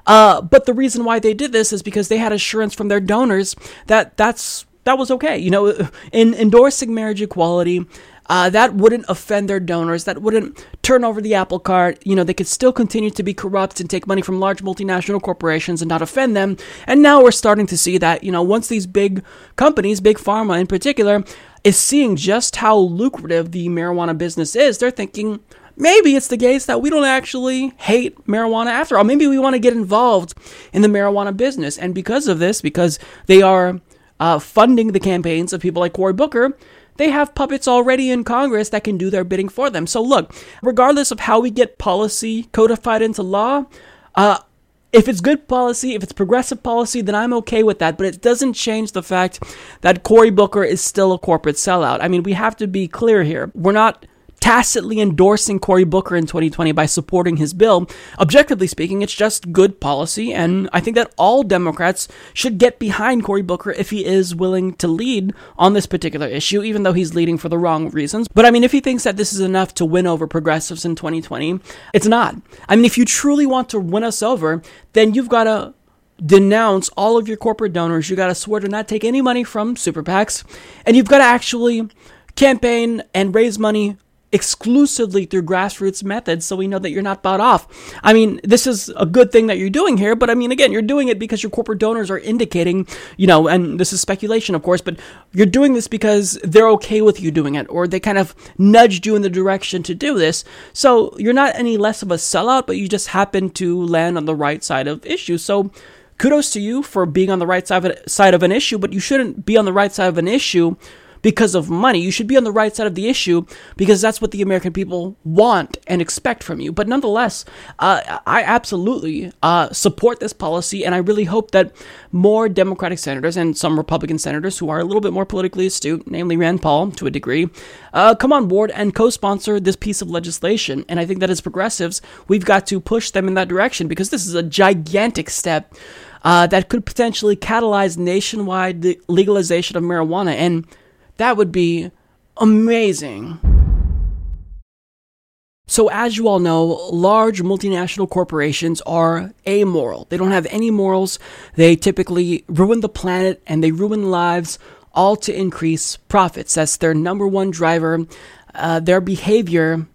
Uh, but the reason why they did this is because they had assurance from their donors that that's that was okay. You know, in endorsing marriage equality, uh, that wouldn't offend their donors. That wouldn't turn over the apple cart. You know, they could still continue to be corrupt and take money from large multinational corporations and not offend them. And now we're starting to see that, you know, once these big companies, big pharma in particular, is seeing just how lucrative the marijuana business is, they're thinking, maybe it's the case that we don't actually hate marijuana after all. Maybe we want to get involved in the marijuana business. And because of this, because they are uh, funding the campaigns of people like Cory Booker, they have puppets already in Congress that can do their bidding for them. So, look, regardless of how we get policy codified into law, uh, if it's good policy, if it's progressive policy, then I'm okay with that. But it doesn't change the fact that Cory Booker is still a corporate sellout. I mean, we have to be clear here. We're not tacitly endorsing Cory Booker in 2020 by supporting his bill. Objectively speaking, it's just good policy, and I think that all Democrats should get behind Cory Booker if he is willing to lead on this particular issue, even though he's leading for the wrong reasons. But I mean, if he thinks that this is enough to win over progressives in 2020, it's not. I mean, if you truly want to win us over, then you've got to denounce all of your corporate donors. You got to swear to not take any money from super PACs, and you've got to actually campaign and raise money exclusively through grassroots methods so we know that you're not bought off. I mean, this is a good thing that you're doing here, but I mean, again, you're doing it because your corporate donors are indicating, you know, and this is speculation, of course, but you're doing this because they're okay with you doing it or they kind of nudged you in the direction to do this. So you're not any less of a sellout, but you just happen to land on the right side of issues. So, kudos to you for being on the right side of, side of an issue, but you shouldn't be on the right side of an issue because of money. You should be on the right side of the issue because that's what the American people want and expect from you. But nonetheless, uh, I absolutely uh, support this policy, and I really hope that more Democratic senators and some Republican senators who are a little bit more politically astute, namely Rand Paul to a degree, uh, come on board and co sponsor this piece of legislation. And I think that as progressives, we've got to push them in that direction because this is a gigantic step. Uh, that could potentially catalyze nationwide legalization of marijuana. And that would be amazing. So, as you all know, large multinational corporations are amoral. They don't have any morals. They typically ruin the planet and they ruin lives, all to increase profits. That's their number one driver. Uh, their behavior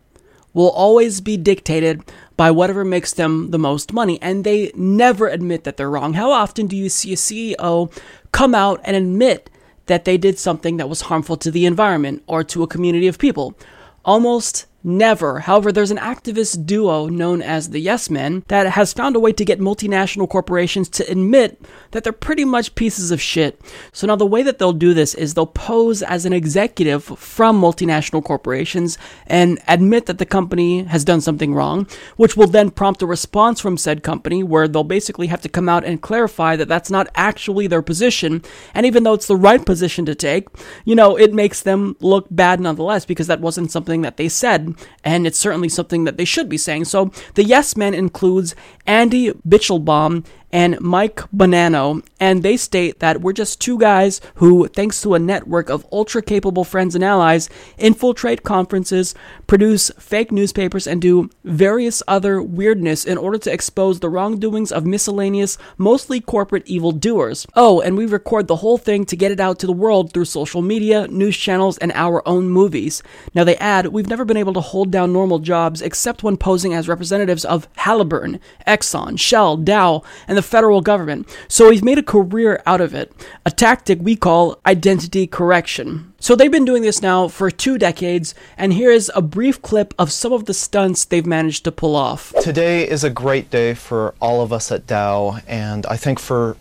will always be dictated by whatever makes them the most money, and they never admit that they're wrong. How often do you see a CEO come out and admit that they did something that was harmful to the environment or to a community of people? Almost Never. However, there's an activist duo known as the Yes Men that has found a way to get multinational corporations to admit that they're pretty much pieces of shit. So now the way that they'll do this is they'll pose as an executive from multinational corporations and admit that the company has done something wrong, which will then prompt a response from said company where they'll basically have to come out and clarify that that's not actually their position. And even though it's the right position to take, you know, it makes them look bad nonetheless because that wasn't something that they said Um, and it's certainly something that they should be saying. So the Yes Men includes Andy Bichlbaum and Mike Bonanno, and they state that we're just two guys who, thanks to a network of ultra capable friends and allies, infiltrate conferences, produce fake newspapers, and do various other weirdness in order to expose the wrongdoings of miscellaneous, mostly corporate evildoers. Oh, and we record the whole thing to get it out to the world through social media, news channels, and our own movies. Now they add, we've never been able to hold down normal jobs except when posing as representatives of Halliburton, Exxon, Shell, Dow, and the federal government. So he's made a career out of it, a tactic we call identity correction. So they've been doing this now for two decades, and here is a brief clip of some of the stunts they've managed to pull off. Today is a great day for all of us at Dow, and I think for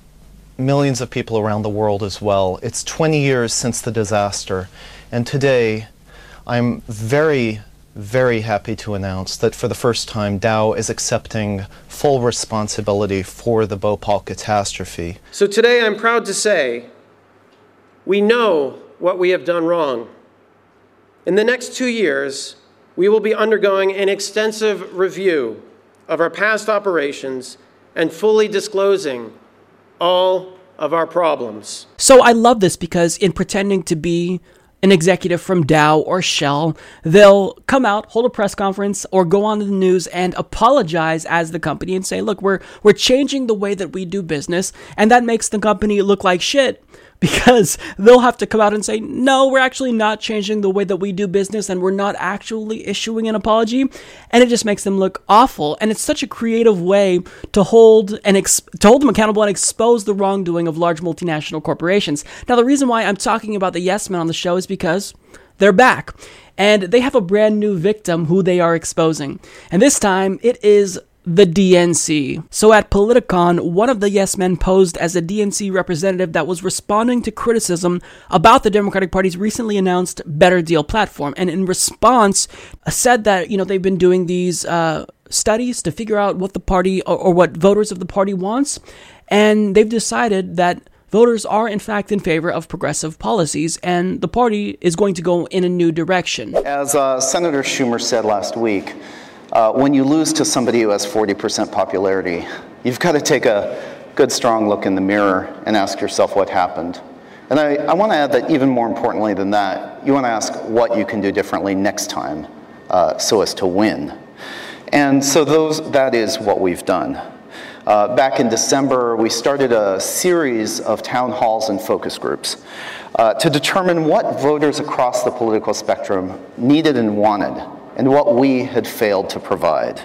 millions of people around the world as well. It's 20 years since the disaster, and today I'm very very happy to announce that for the first time, Dow is accepting full responsibility for the Bhopal catastrophe. So today I'm proud to say we know what we have done wrong. In the next two years, we will be undergoing an extensive review of our past operations and fully disclosing all of our problems. So I love this because in pretending to be an executive from Dow or Shell, they'll come out, hold a press conference, or go on the news and apologize as the company and say, "Look, we're we're changing the way that we do business," and that makes the company look like shit because they'll have to come out and say, no, we're actually not changing the way that we do business and we're not actually issuing an apology. And it just makes them look awful. And it's such a creative way to hold and ex- to hold them accountable and expose the wrongdoing of large multinational corporations. Now, the reason why I'm talking about the Yes Men on the show is because they're back. And they have a brand new victim who they are exposing. And this time it is the DNC. So at Politicon, one of the Yes Men posed as a DNC representative that was responding to criticism about the Democratic Party's recently announced Better Deal platform. And in response, said that, you know, they've been doing these uh, studies to figure out what the party or, or what voters of the party wants. And they've decided that voters are in fact in favor of progressive policies, and the party is going to go in a new direction. As uh, Senator Schumer said last week, uh, when you lose to somebody who has 40% popularity, you've got to take a good, strong look in the mirror and ask yourself what happened. And I, I want to add that even more importantly than that, you want to ask what you can do differently next time uh, so as to win. And so those, that is what we've done. Uh, back in December, we started a series of town halls and focus groups uh, to determine what voters across the political spectrum needed and wanted and what we had failed to provide.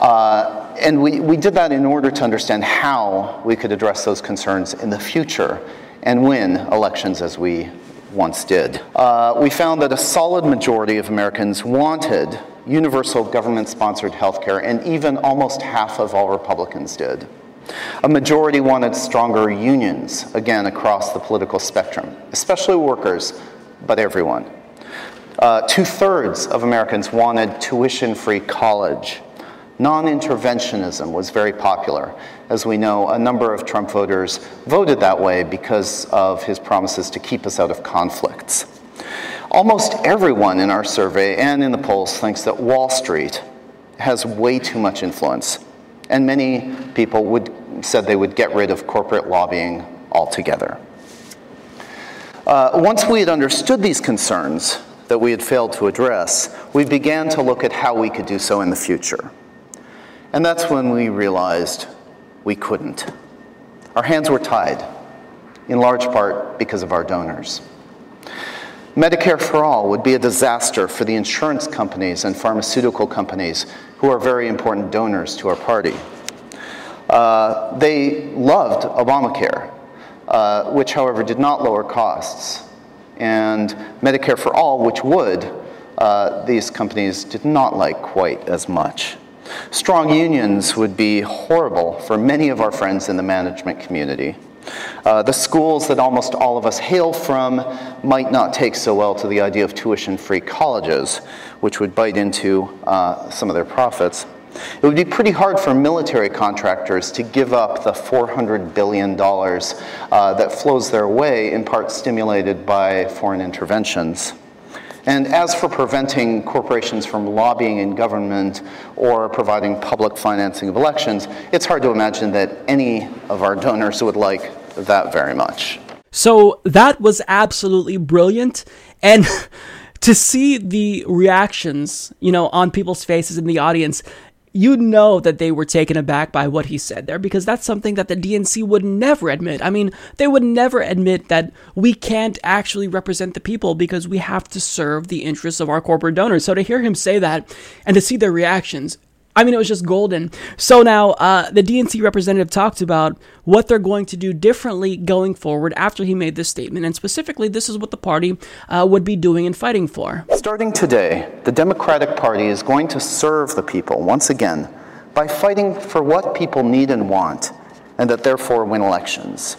Uh, and we, we did that in order to understand how we could address those concerns in the future and win elections as we once did. Uh, we found that a solid majority of Americans wanted universal government sponsored health care, and even almost half of all Republicans did. A majority wanted stronger unions, again, across the political spectrum, especially workers, but everyone. Uh, Two thirds of Americans wanted tuition free college. Non interventionism was very popular. As we know, a number of Trump voters voted that way because of his promises to keep us out of conflicts. Almost everyone in our survey and in the polls thinks that Wall Street has way too much influence, and many people would, said they would get rid of corporate lobbying altogether. Uh, once we had understood these concerns, that we had failed to address, we began to look at how we could do so in the future. And that's when we realized we couldn't. Our hands were tied, in large part because of our donors. Medicare for All would be a disaster for the insurance companies and pharmaceutical companies who are very important donors to our party. Uh, they loved Obamacare, uh, which, however, did not lower costs. And Medicare for All, which would, uh, these companies did not like quite as much. Strong unions would be horrible for many of our friends in the management community. Uh, the schools that almost all of us hail from might not take so well to the idea of tuition free colleges, which would bite into uh, some of their profits. It would be pretty hard for military contractors to give up the $400 billion uh, that flows their way, in part stimulated by foreign interventions. And as for preventing corporations from lobbying in government or providing public financing of elections, it's hard to imagine that any of our donors would like that very much. So that was absolutely brilliant. And to see the reactions, you know, on people's faces in the audience, you know that they were taken aback by what he said there because that's something that the DNC would never admit. I mean, they would never admit that we can't actually represent the people because we have to serve the interests of our corporate donors. So to hear him say that and to see their reactions, I mean, it was just golden. So now uh, the DNC representative talked about what they're going to do differently going forward after he made this statement. And specifically, this is what the party uh, would be doing and fighting for. Starting today, the Democratic Party is going to serve the people once again by fighting for what people need and want, and that therefore win elections.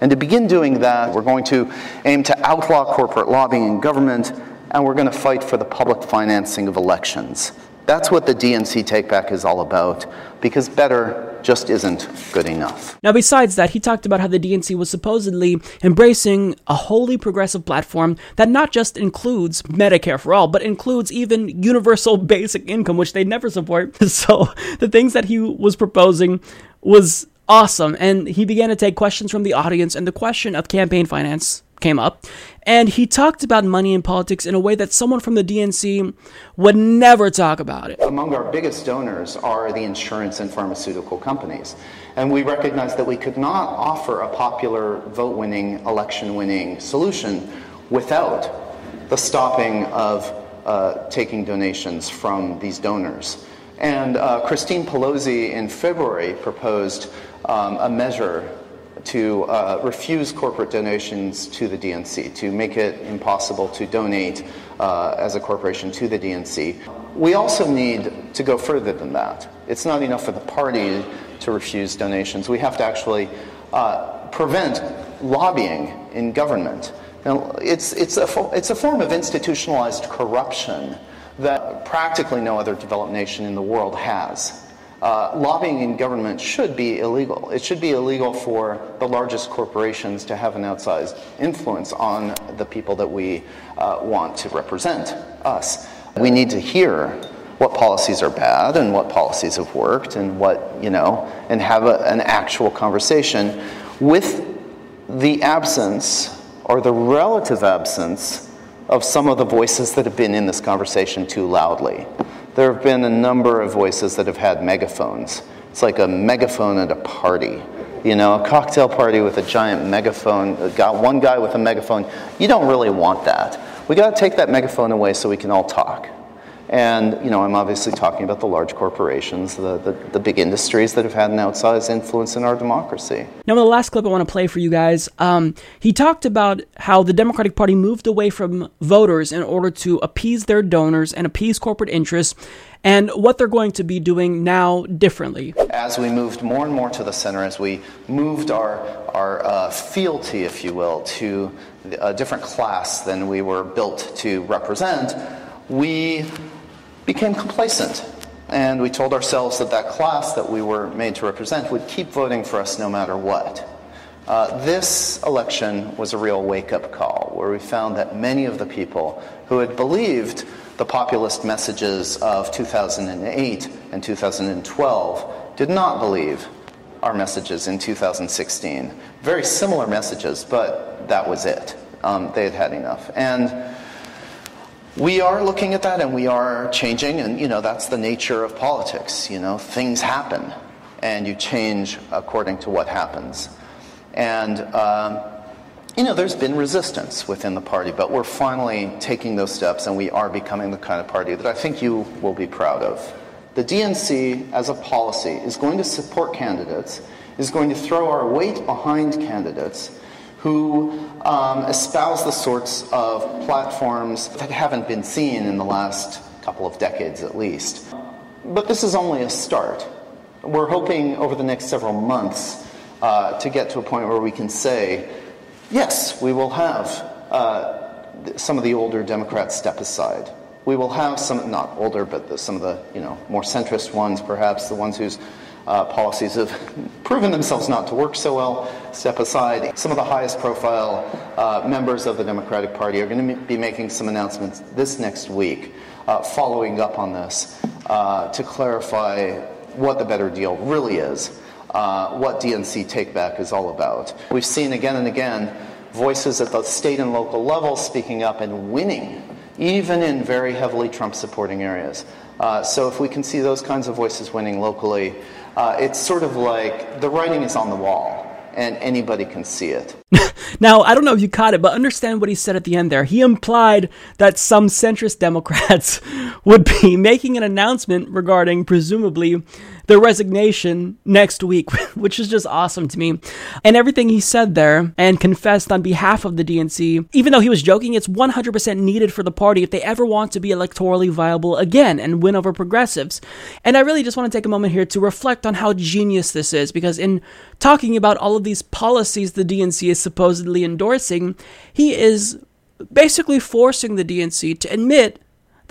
And to begin doing that, we're going to aim to outlaw corporate lobbying in government, and we're going to fight for the public financing of elections. That's what the DNC takeback is all about, because better just isn't good enough. Now, besides that, he talked about how the DNC was supposedly embracing a wholly progressive platform that not just includes Medicare for all, but includes even universal basic income, which they never support. So the things that he was proposing was awesome. And he began to take questions from the audience, and the question of campaign finance came up, and he talked about money in politics in a way that someone from the DNC would never talk about it. Among our biggest donors are the insurance and pharmaceutical companies. And we recognized that we could not offer a popular vote winning, election winning solution without the stopping of uh, taking donations from these donors. And uh, Christine Pelosi in February proposed um, a measure to uh, refuse corporate donations to the DNC, to make it impossible to donate uh, as a corporation to the DNC. We also need to go further than that. It's not enough for the party to refuse donations. We have to actually uh, prevent lobbying in government. Now, it's, it's, a, it's a form of institutionalized corruption that practically no other developed nation in the world has. Uh, lobbying in government should be illegal. It should be illegal for the largest corporations to have an outsized influence on the people that we uh, want to represent us. We need to hear what policies are bad and what policies have worked and what, you know, and have a, an actual conversation with the absence or the relative absence of some of the voices that have been in this conversation too loudly there have been a number of voices that have had megaphones. It's like a megaphone at a party. You know, a cocktail party with a giant megaphone, got one guy with a megaphone. You don't really want that. We got to take that megaphone away so we can all talk. And you know, I'm obviously talking about the large corporations, the, the, the, big industries that have had an outsized influence in our democracy. Now, the last clip I want to play for you guys, um, he talked about how the Democratic Party moved away from voters in order to appease their donors and appease corporate interests and what they're going to be doing now differently. As we moved more and more to the center, as we moved our, our uh, fealty, if you will, to a different class than we were built to represent, we became complacent. And we told ourselves that that class that we were made to represent would keep voting for us no matter what. Uh, this election was a real wake up call where we found that many of the people who had believed the populist messages of 2008 and 2012 did not believe our messages in 2016. Very similar messages, but that was it. Um, they had had enough. And we are looking at that and we are changing, and you know that's the nature of politics. You know, things happen, and you change according to what happens. And um, you know, there's been resistance within the party, but we're finally taking those steps, and we are becoming the kind of party that I think you will be proud of. The DNC, as a policy, is going to support candidates, is going to throw our weight behind candidates who um, espouse the sorts of platforms that haven't been seen in the last couple of decades at least. But this is only a start. We're hoping over the next several months uh, to get to a point where we can say, yes, we will have uh, some of the older Democrats step aside. We will have some, not older, but the, some of the you know more centrist ones, perhaps the ones whose uh, policies have proven themselves not to work so well, step aside. Some of the highest profile uh, members of the Democratic Party are going to be making some announcements this next week, uh, following up on this uh, to clarify what the better deal really is, uh, what DNC takeback is all about. We've seen again and again voices at the state and local level speaking up and winning, even in very heavily Trump supporting areas. Uh, so if we can see those kinds of voices winning locally, uh, it's sort of like the writing is on the wall and anybody can see it. now, I don't know if you caught it, but understand what he said at the end there. He implied that some centrist Democrats would be making an announcement regarding, presumably, the resignation next week, which is just awesome to me. And everything he said there and confessed on behalf of the DNC, even though he was joking, it's 100% needed for the party if they ever want to be electorally viable again and win over progressives. And I really just want to take a moment here to reflect on how genius this is, because in talking about all of these policies the DNC is supposedly endorsing, he is basically forcing the DNC to admit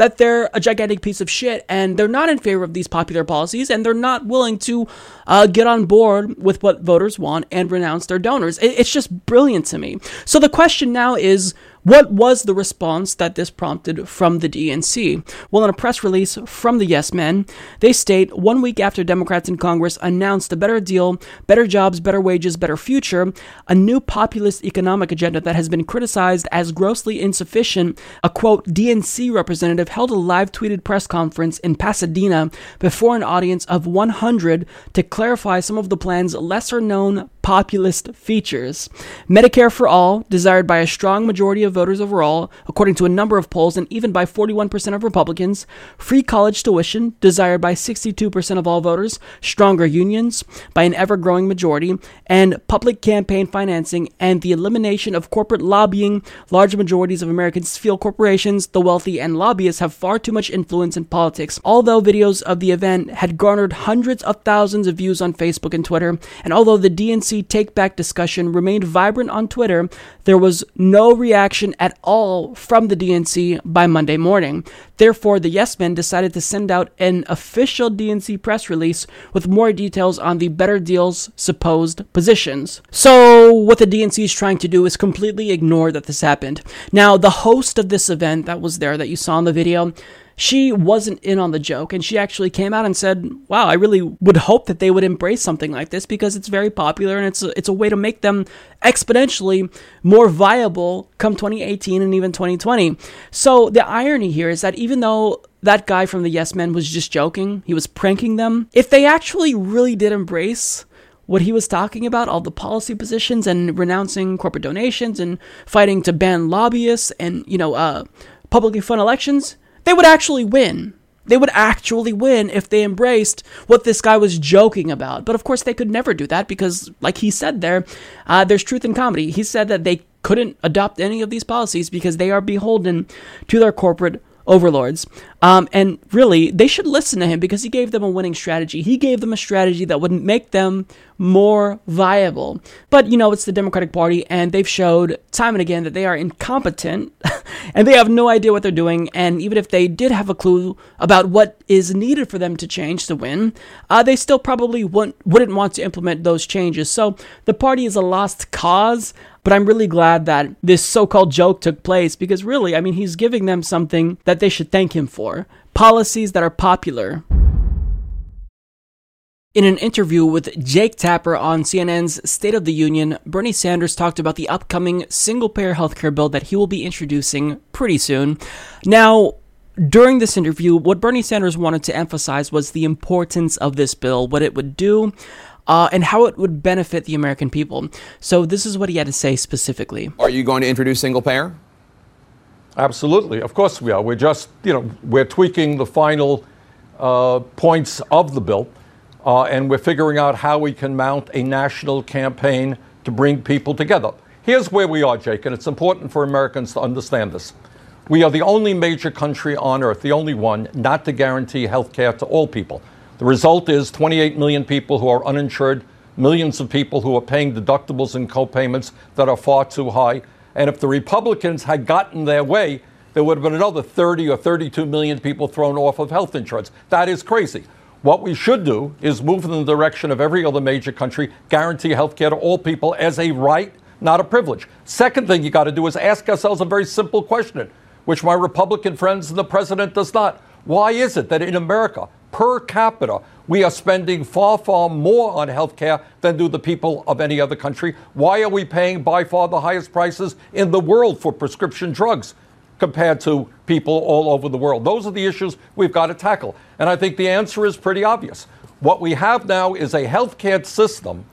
that they're a gigantic piece of shit and they're not in favor of these popular policies and they're not willing to uh, get on board with what voters want and renounce their donors. It's just brilliant to me. So the question now is what was the response that this prompted from the DNC? Well, in a press release from the Yes Men, they state one week after Democrats in Congress announced a better deal, better jobs, better wages, better future, a new populist economic agenda that has been criticized as grossly insufficient, a quote, DNC representative held a live tweeted press conference in Pasadena before an audience of 100 to clarify some of the plan's lesser known populist features. Medicare for all, desired by a strong majority of voters overall, according to a number of polls, and even by 41% of Republicans. Free college tuition, desired by 62% of all voters. Stronger unions, by an ever growing majority. And public campaign financing and the elimination of corporate lobbying. Large majorities of Americans feel corporations, the wealthy, and lobbyists have far too much influence in politics. Although videos of the event had garnered hundreds of thousands of views on Facebook and Twitter, and although the DNC take back discussion remained vibrant on Twitter, there was no reaction at all from the DNC by Monday morning. Therefore, the Yes Men decided to send out an official DNC press release with more details on the Better Deal's supposed positions. So, what the DNC is trying to do is completely ignore that this happened. Now, the host of this event that was there that you saw in the video, she wasn't in on the joke and she actually came out and said, "Wow, I really would hope that they would embrace something like this because it's very popular and it's a, it's a way to make them exponentially more viable come 2018 and even 2020." So the irony here is that even though that guy from the Yes Men was just joking, he was pranking them. If they actually really did embrace what he was talking about, all the policy positions and renouncing corporate donations and fighting to ban lobbyists and, you know, uh, publicly fund elections, they would actually win. They would actually win if they embraced what this guy was joking about. But of course, they could never do that because, like he said there, uh, there's truth in comedy. He said that they couldn't adopt any of these policies because they are beholden to their corporate overlords. Um, and really, they should listen to him because he gave them a winning strategy. He gave them a strategy that would make them more viable. But, you know, it's the Democratic Party, and they've showed time and again that they are incompetent and they have no idea what they're doing. And even if they did have a clue about what is needed for them to change to win, uh, they still probably wouldn't, wouldn't want to implement those changes. So the party is a lost cause. But I'm really glad that this so called joke took place because, really, I mean, he's giving them something that they should thank him for policies that are popular. In an interview with Jake Tapper on CNN's State of the Union, Bernie Sanders talked about the upcoming single payer healthcare bill that he will be introducing pretty soon. Now, during this interview, what Bernie Sanders wanted to emphasize was the importance of this bill, what it would do, uh, and how it would benefit the American people. So, this is what he had to say specifically. Are you going to introduce single payer? Absolutely. Of course we are. We're just, you know, we're tweaking the final uh, points of the bill. Uh, and we're figuring out how we can mount a national campaign to bring people together. Here's where we are, Jake, and it's important for Americans to understand this. We are the only major country on earth, the only one, not to guarantee health care to all people. The result is 28 million people who are uninsured, millions of people who are paying deductibles and copayments that are far too high. And if the Republicans had gotten their way, there would have been another 30 or 32 million people thrown off of health insurance. That is crazy. What we should do is move in the direction of every other major country, guarantee health care to all people as a right, not a privilege. Second thing you got to do is ask ourselves a very simple question, which my Republican friends and the president does not. Why is it that in America, per capita, we are spending far, far more on health care than do the people of any other country? Why are we paying by far the highest prices in the world for prescription drugs? Compared to people all over the world? Those are the issues we've got to tackle. And I think the answer is pretty obvious. What we have now is a healthcare system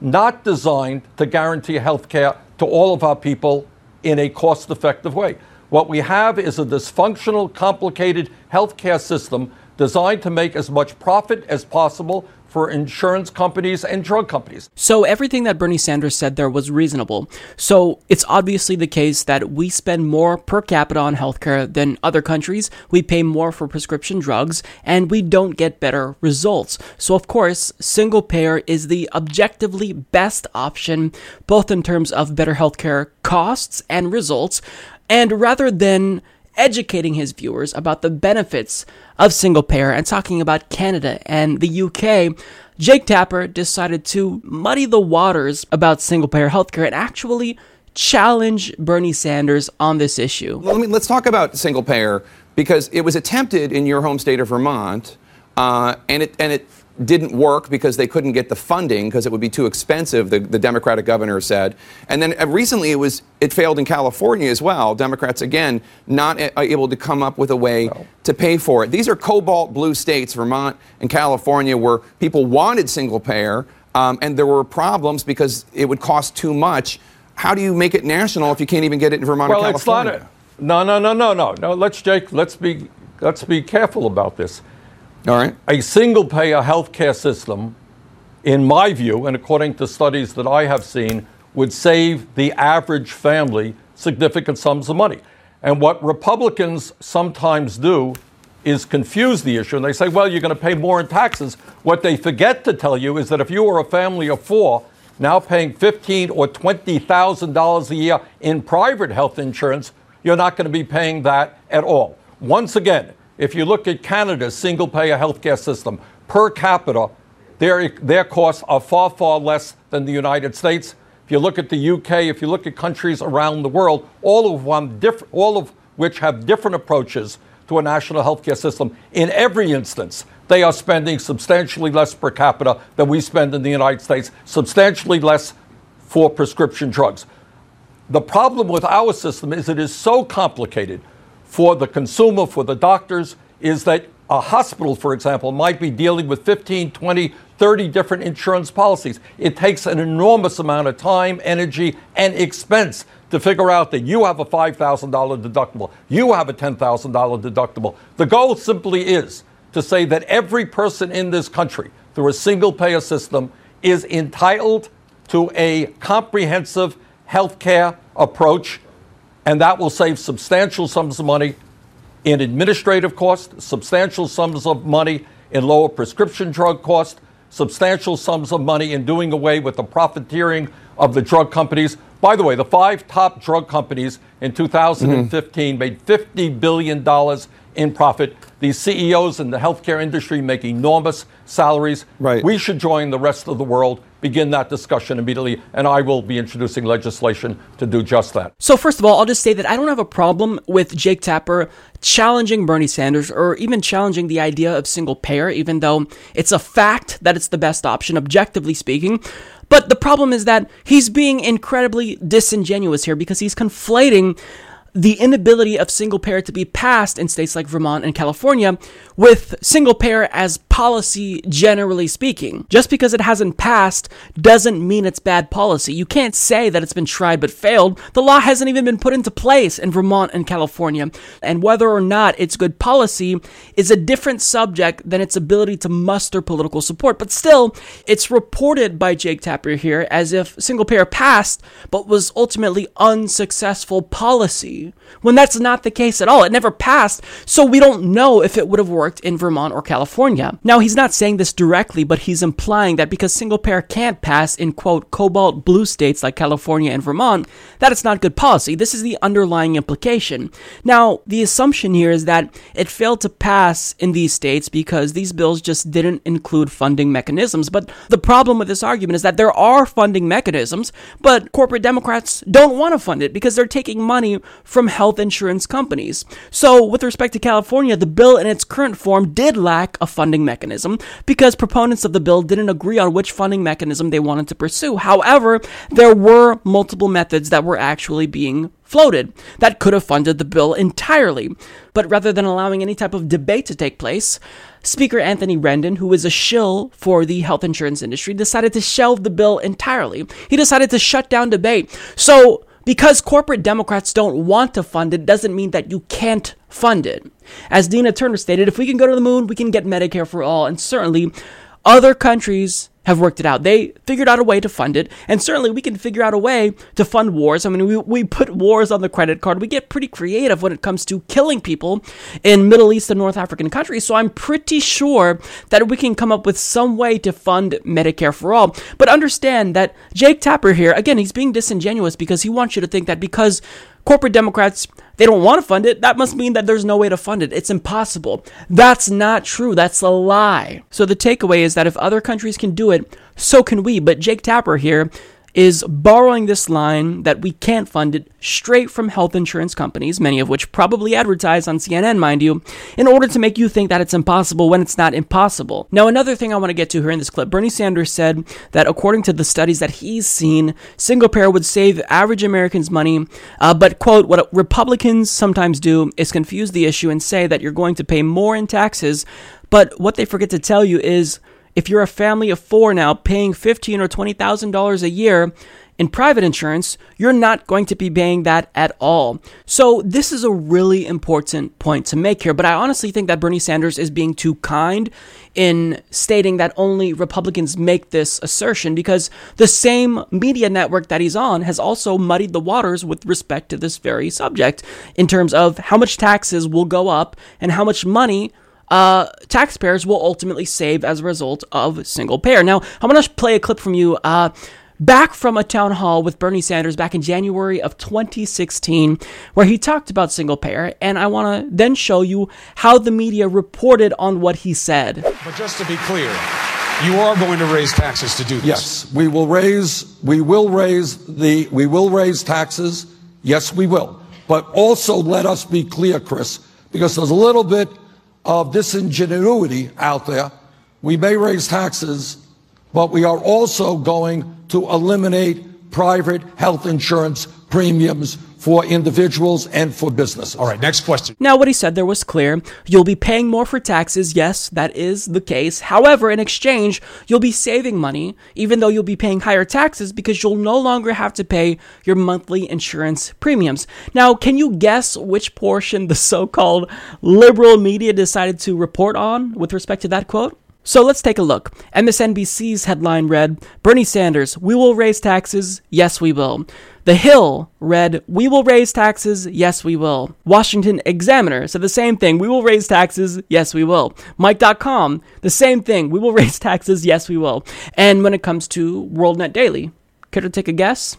not designed to guarantee healthcare to all of our people in a cost effective way. What we have is a dysfunctional, complicated healthcare system designed to make as much profit as possible for insurance companies and drug companies. So everything that Bernie Sanders said there was reasonable. So it's obviously the case that we spend more per capita on healthcare than other countries. We pay more for prescription drugs and we don't get better results. So of course, single payer is the objectively best option both in terms of better healthcare costs and results. And rather than educating his viewers about the benefits of single payer and talking about Canada and the UK, Jake Tapper decided to muddy the waters about single payer healthcare and actually challenge Bernie Sanders on this issue. Let me, let's talk about single payer because it was attempted in your home state of Vermont, uh, and it and it didn't work because they couldn't get the funding because it would be too expensive. The, the Democratic governor said, and then uh, recently it was it failed in California as well. Democrats again not a- able to come up with a way no. to pay for it. These are cobalt blue states, Vermont and California, where people wanted single payer, um, and there were problems because it would cost too much. How do you make it national if you can't even get it in Vermont well, or California? It's not a, no, no, no, no, no, no. Let's Jake. Let's be let's be careful about this. All right. A single payer healthcare system, in my view, and according to studies that I have seen, would save the average family significant sums of money. And what Republicans sometimes do is confuse the issue. And they say, well, you're going to pay more in taxes. What they forget to tell you is that if you are a family of four, now paying fifteen or twenty thousand dollars a year in private health insurance, you're not going to be paying that at all. Once again, if you look at Canada's single payer healthcare system, per capita, their, their costs are far, far less than the United States. If you look at the UK, if you look at countries around the world, all of, one diff- all of which have different approaches to a national healthcare system, in every instance, they are spending substantially less per capita than we spend in the United States, substantially less for prescription drugs. The problem with our system is it is so complicated for the consumer, for the doctors, is that a hospital, for example, might be dealing with 15, 20, 30 different insurance policies. It takes an enormous amount of time, energy, and expense to figure out that you have a $5,000 deductible, you have a $10,000 deductible. The goal simply is to say that every person in this country, through a single payer system, is entitled to a comprehensive health care approach and that will save substantial sums of money in administrative costs, substantial sums of money in lower prescription drug costs, substantial sums of money in doing away with the profiteering of the drug companies. By the way, the five top drug companies in 2015 mm-hmm. made $50 billion in profit. These CEOs in the healthcare industry make enormous salaries. Right. We should join the rest of the world, begin that discussion immediately, and I will be introducing legislation to do just that. So, first of all, I'll just say that I don't have a problem with Jake Tapper challenging Bernie Sanders or even challenging the idea of single payer, even though it's a fact that it's the best option, objectively speaking. But the problem is that he's being incredibly disingenuous here because he's conflating the inability of single payer to be passed in states like Vermont and California with single payer as policy generally speaking. Just because it hasn't passed doesn't mean it's bad policy. You can't say that it's been tried but failed. The law hasn't even been put into place in Vermont and California. And whether or not it's good policy is a different subject than its ability to muster political support. But still, it's reported by Jake Tapper here as if single payer passed but was ultimately unsuccessful policy when that's not the case at all. It never passed, so we don't know if it would have worked in Vermont or California. Now, he's not saying this directly, but he's implying that because single payer can't pass in quote cobalt blue states like California and Vermont, that it's not good policy. This is the underlying implication. Now, the assumption here is that it failed to pass in these states because these bills just didn't include funding mechanisms. But the problem with this argument is that there are funding mechanisms, but corporate Democrats don't want to fund it because they're taking money from health insurance companies. So, with respect to California, the bill in its current form did lack a funding mechanism because proponents of the bill didn't agree on which funding mechanism they wanted to pursue. However, there were multiple methods that were actually being floated that could have funded the bill entirely. But rather than allowing any type of debate to take place, Speaker Anthony Rendon, who is a shill for the health insurance industry, decided to shelve the bill entirely. He decided to shut down debate. So, because corporate Democrats don't want to fund it doesn't mean that you can't fund it. As Nina Turner stated, if we can go to the moon, we can get Medicare for all, and certainly other countries have worked it out. They figured out a way to fund it, and certainly we can figure out a way to fund wars. I mean, we, we put wars on the credit card. We get pretty creative when it comes to killing people in Middle East and North African countries. So I'm pretty sure that we can come up with some way to fund Medicare for all. But understand that Jake Tapper here, again, he's being disingenuous because he wants you to think that because corporate Democrats they don't want to fund it, that must mean that there's no way to fund it. It's impossible. That's not true. That's a lie. So the takeaway is that if other countries can do it, so can we. But Jake Tapper here is borrowing this line that we can't fund it straight from health insurance companies, many of which probably advertise on CNN, mind you, in order to make you think that it's impossible when it's not impossible. Now, another thing I want to get to here in this clip Bernie Sanders said that according to the studies that he's seen, single payer would save average Americans money, uh, but, quote, what Republicans sometimes do is confuse the issue and say that you're going to pay more in taxes, but what they forget to tell you is if you're a family of four now paying fifteen or twenty thousand dollars a year in private insurance, you're not going to be paying that at all. So this is a really important point to make here. But I honestly think that Bernie Sanders is being too kind in stating that only Republicans make this assertion because the same media network that he's on has also muddied the waters with respect to this very subject in terms of how much taxes will go up and how much money uh, taxpayers will ultimately save as a result of single payer. Now, I'm going to play a clip from you. Uh, back from a town hall with Bernie Sanders back in January of 2016, where he talked about single payer, and I want to then show you how the media reported on what he said. But just to be clear, you are going to raise taxes to do this. Yes, we will raise we will raise the we will raise taxes. Yes, we will. But also let us be clear, Chris, because there's a little bit of disingenuity out there. We may raise taxes, but we are also going to eliminate private health insurance premiums for individuals and for businesses. All right, next question. Now, what he said there was clear. You'll be paying more for taxes. Yes, that is the case. However, in exchange, you'll be saving money, even though you'll be paying higher taxes because you'll no longer have to pay your monthly insurance premiums. Now, can you guess which portion the so called liberal media decided to report on with respect to that quote? So let's take a look. MSNBC's headline read Bernie Sanders, we will raise taxes. Yes, we will. The Hill read, We will raise taxes. Yes, we will. Washington Examiner said the same thing. We will raise taxes. Yes, we will. Mic.com, the same thing. We will raise taxes. Yes, we will. And when it comes to WorldNet Daily, care to take a guess?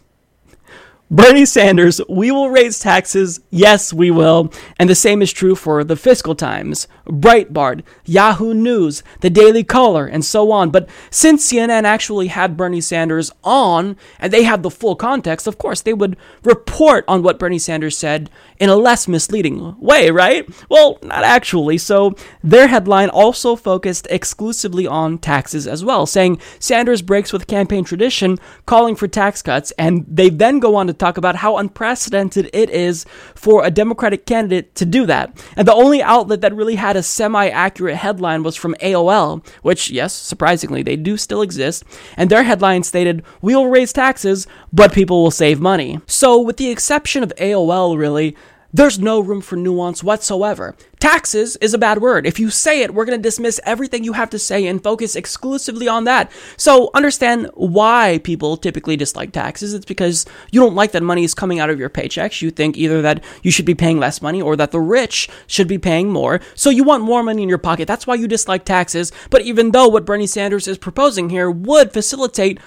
Bernie Sanders, we will raise taxes. Yes, we will. And the same is true for the Fiscal Times, Breitbart, Yahoo News, the Daily Caller, and so on. But since CNN actually had Bernie Sanders on and they had the full context, of course, they would report on what Bernie Sanders said in a less misleading way, right? Well, not actually. So their headline also focused exclusively on taxes as well, saying Sanders breaks with campaign tradition, calling for tax cuts. And they then go on to talk about how unprecedented it is for a Democratic candidate to do that. And the only outlet that really had a semi accurate headline was from AOL, which, yes, surprisingly, they do still exist. And their headline stated, We'll raise taxes, but people will save money. So, with the exception of AOL, really, there's no room for nuance whatsoever. Taxes is a bad word. If you say it, we're going to dismiss everything you have to say and focus exclusively on that. So understand why people typically dislike taxes. It's because you don't like that money is coming out of your paychecks. You think either that you should be paying less money or that the rich should be paying more. So you want more money in your pocket. That's why you dislike taxes. But even though what Bernie Sanders is proposing here would facilitate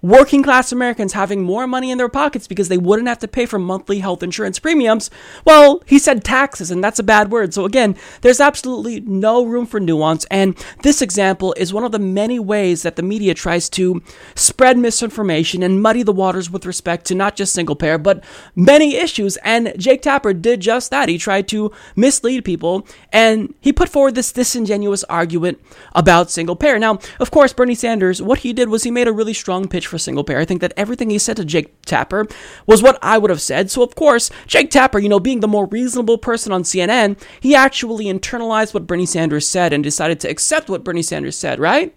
working class Americans having more money in their pockets because they wouldn't have to pay for monthly health insurance premiums. Well, he said taxes, and that's a bad word. So, again, there's absolutely no room for nuance. And this example is one of the many ways that the media tries to spread misinformation and muddy the waters with respect to not just single payer, but many issues. And Jake Tapper did just that. He tried to mislead people, and he put forward this disingenuous argument about single payer. Now, of course, Bernie Sanders, what he did was he made a really strong pitch for single payer. I think that everything he said to Jake Tapper was what I would have said. So, of course, Jake Tapper, you know, being the more reasonable person on CNN, he actually internalized what Bernie Sanders said and decided to accept what Bernie Sanders said, right?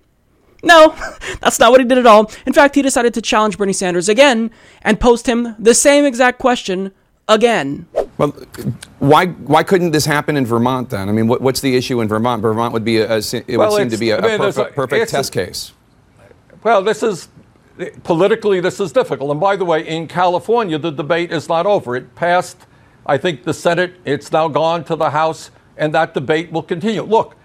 No, that's not what he did at all. In fact, he decided to challenge Bernie Sanders again and post him the same exact question again. Well, why why couldn't this happen in Vermont then? I mean, what, what's the issue in Vermont? Vermont would be a, a it well, would seem to be a, I mean, a perfect, a, perfect test case. Well, this is politically, this is difficult. And by the way, in California, the debate is not over. It passed, I think, the Senate. It's now gone to the House, and that debate will continue. Look,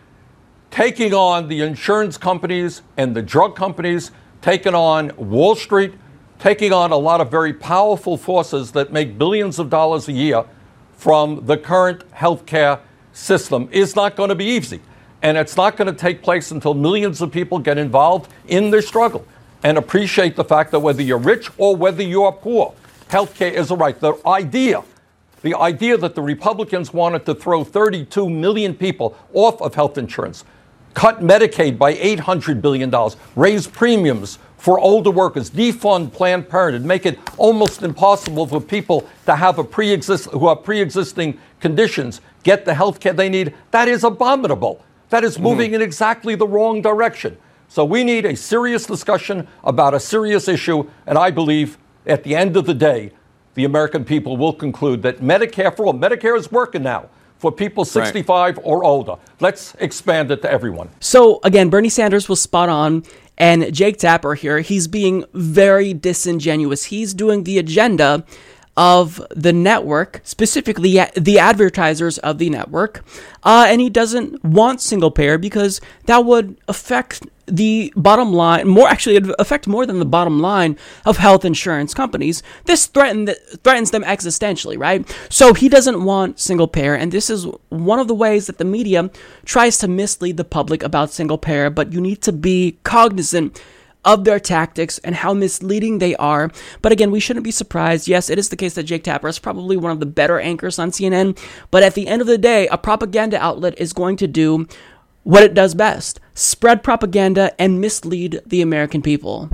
taking on the insurance companies and the drug companies, taking on Wall Street, taking on a lot of very powerful forces that make billions of dollars a year from the current healthcare system is not going to be easy. And it's not going to take place until millions of people get involved in this struggle and appreciate the fact that whether you're rich or whether you're poor, healthcare is a right. The idea, the idea that the Republicans wanted to throw 32 million people off of health insurance, cut Medicaid by $800 billion, raise premiums for older workers, defund Planned Parenthood, make it almost impossible for people to have a pre-exist who have pre-existing conditions get the health care they need. That is abominable. That is moving mm. in exactly the wrong direction. So we need a serious discussion about a serious issue, and I believe at the end of the day, the American people will conclude that Medicare for all, Medicare is working now for people 65 right. or older. Let's expand it to everyone. So again, Bernie Sanders was spot on. And Jake Tapper here, he's being very disingenuous. He's doing the agenda of the network, specifically the advertisers of the network, uh, and he doesn't want single payer because that would affect the bottom line more actually affect more than the bottom line of health insurance companies. This threaten threatens them existentially right? So he doesn't want single payer and this is one of the ways that the media tries to mislead the public about single payer but you need to be cognizant of their tactics and how misleading they are. But again, we shouldn't be surprised. Yes, it is the case that Jake Tapper is probably one of the better anchors on CNN, but at the end of the day, a propaganda outlet is going to do what it does best spread propaganda and mislead the American people.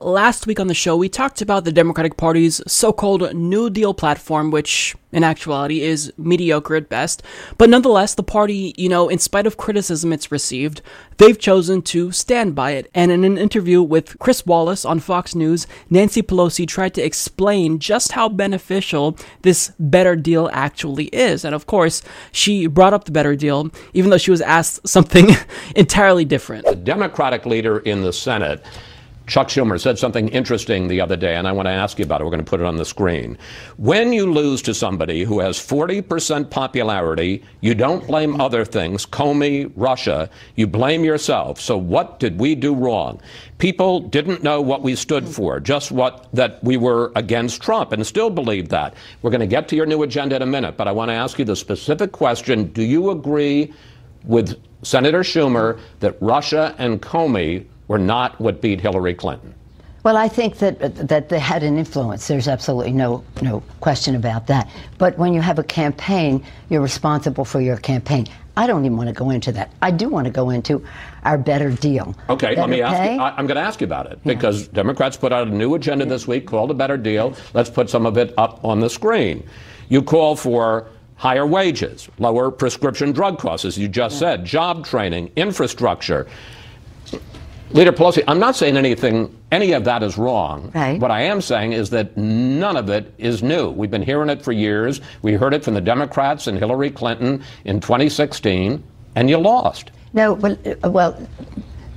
Last week on the show, we talked about the Democratic Party's so called New Deal platform, which in actuality is mediocre at best. But nonetheless, the party, you know, in spite of criticism it's received, they've chosen to stand by it. And in an interview with Chris Wallace on Fox News, Nancy Pelosi tried to explain just how beneficial this better deal actually is. And of course, she brought up the better deal, even though she was asked something entirely different. The Democratic leader in the Senate Chuck Schumer said something interesting the other day, and I want to ask you about it. We're going to put it on the screen. When you lose to somebody who has 40% popularity, you don't blame other things, Comey, Russia, you blame yourself. So what did we do wrong? People didn't know what we stood for, just what that we were against Trump, and still believe that. We're going to get to your new agenda in a minute, but I want to ask you the specific question Do you agree with Senator Schumer that Russia and Comey were not what beat Hillary Clinton. Well, I think that that they had an influence. There's absolutely no no question about that. But when you have a campaign, you're responsible for your campaign. I don't even want to go into that. I do want to go into our better deal. Okay, better let me ask you. I, am going to ask you about it because yeah. Democrats put out a new agenda this week called a better deal. Let's put some of it up on the screen. You call for higher wages, lower prescription drug costs, as you just yeah. said, job training, infrastructure. Leader Pelosi, I'm not saying anything, any of that is wrong. Right. What I am saying is that none of it is new. We've been hearing it for years. We heard it from the Democrats and Hillary Clinton in 2016, and you lost. No, but, uh, well,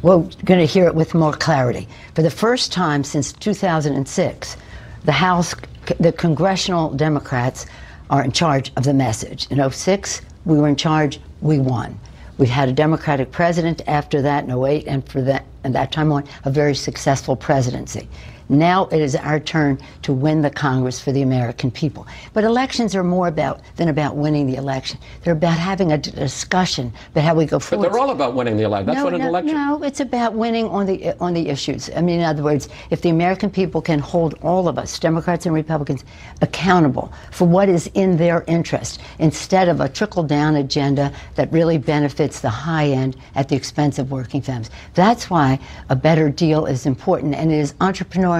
we're going to hear it with more clarity. For the first time since 2006, the House, the congressional Democrats are in charge of the message. In 06, we were in charge, we won. We had a Democratic president after that in 08, and for that, and that time on, a very successful presidency. Now it is our turn to win the Congress for the American people. But elections are more about than about winning the election. They're about having a discussion about how we go forward. But they're all about winning the election. That's no, what an no, election. No, it's about winning on the uh, on the issues. I mean, in other words, if the American people can hold all of us, Democrats and Republicans, accountable for what is in their interest, instead of a trickle down agenda that really benefits the high end at the expense of working families. That's why a better deal is important, and it is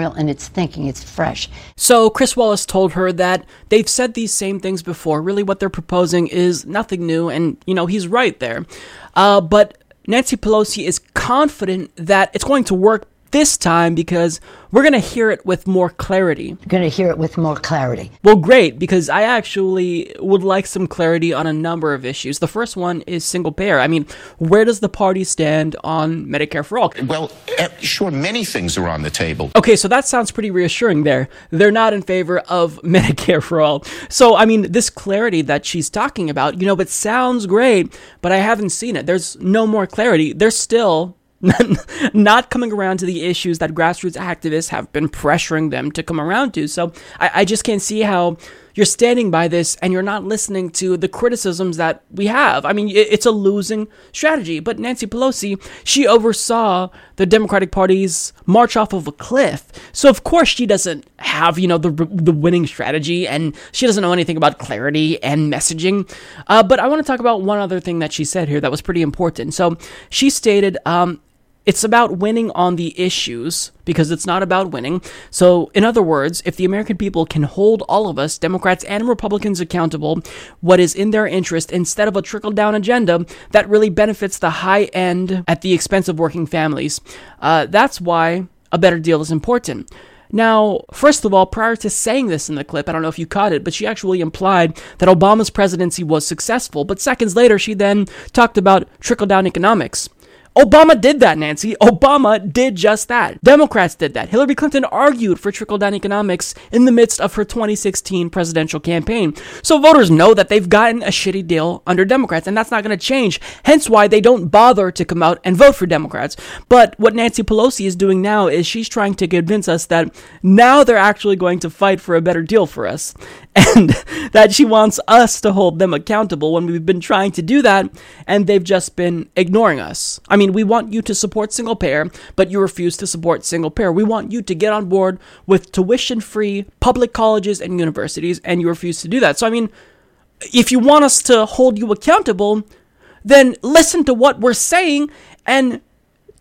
entrepreneurial and it's thinking, it's fresh. So Chris Wallace told her that they've said these same things before. Really, what they're proposing is nothing new, and, you know, he's right there. Uh, but Nancy Pelosi is confident that it's going to work this time because we're going to hear it with more clarity. You're going to hear it with more clarity. Well, great, because I actually would like some clarity on a number of issues. The first one is single payer. I mean, where does the party stand on Medicare for all? Well, eh, sure, many things are on the table. Okay, so that sounds pretty reassuring there. They're not in favor of Medicare for all. So, I mean, this clarity that she's talking about, you know, it sounds great, but I haven't seen it. There's no more clarity. There's still not coming around to the issues that grassroots activists have been pressuring them to come around to. So I, I, just can't see how you're standing by this and you're not listening to the criticisms that we have. I mean, it, it's a losing strategy. But Nancy Pelosi, she oversaw the Democratic Party's march off of a cliff. So of course she doesn't have, you know, the the winning strategy and she doesn't know anything about clarity and messaging. Uh, but I want to talk about one other thing that she said here that was pretty important. So she stated, um, it's about winning on the issues because it's not about winning. So, in other words, if the American people can hold all of us, Democrats and Republicans, accountable, what is in their interest instead of a trickle down agenda that really benefits the high end at the expense of working families, uh, that's why a better deal is important. Now, first of all, prior to saying this in the clip, I don't know if you caught it, but she actually implied that Obama's presidency was successful. But seconds later, she then talked about trickle down economics. Obama did that, Nancy. Obama did just that. Democrats did that. Hillary Clinton argued for trickle down economics in the midst of her 2016 presidential campaign. So voters know that they've gotten a shitty deal under Democrats, and that's not going to change. Hence why they don't bother to come out and vote for Democrats. But what Nancy Pelosi is doing now is she's trying to convince us that now they're actually going to fight for a better deal for us. And that she wants us to hold them accountable when we've been trying to do that, and they've just been ignoring us. I mean, mean, we want you to support single payer, but you refuse to support single payer. We want you to get on board with tuition free public colleges and universities, and you refuse to do that. So, I mean, if you want us to hold you accountable, then listen to what we're saying and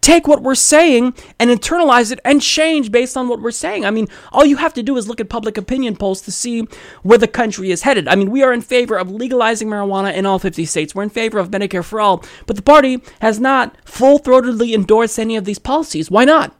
take what we're saying and internalize it and change based on what we're saying. I mean, all you have to do is look at public opinion polls to see where the country is headed. I mean, we are in favor of legalizing marijuana in all 50 states. We're in favor of Medicare for all, but the party has not full throatedly endorsed any of these policies. Why not?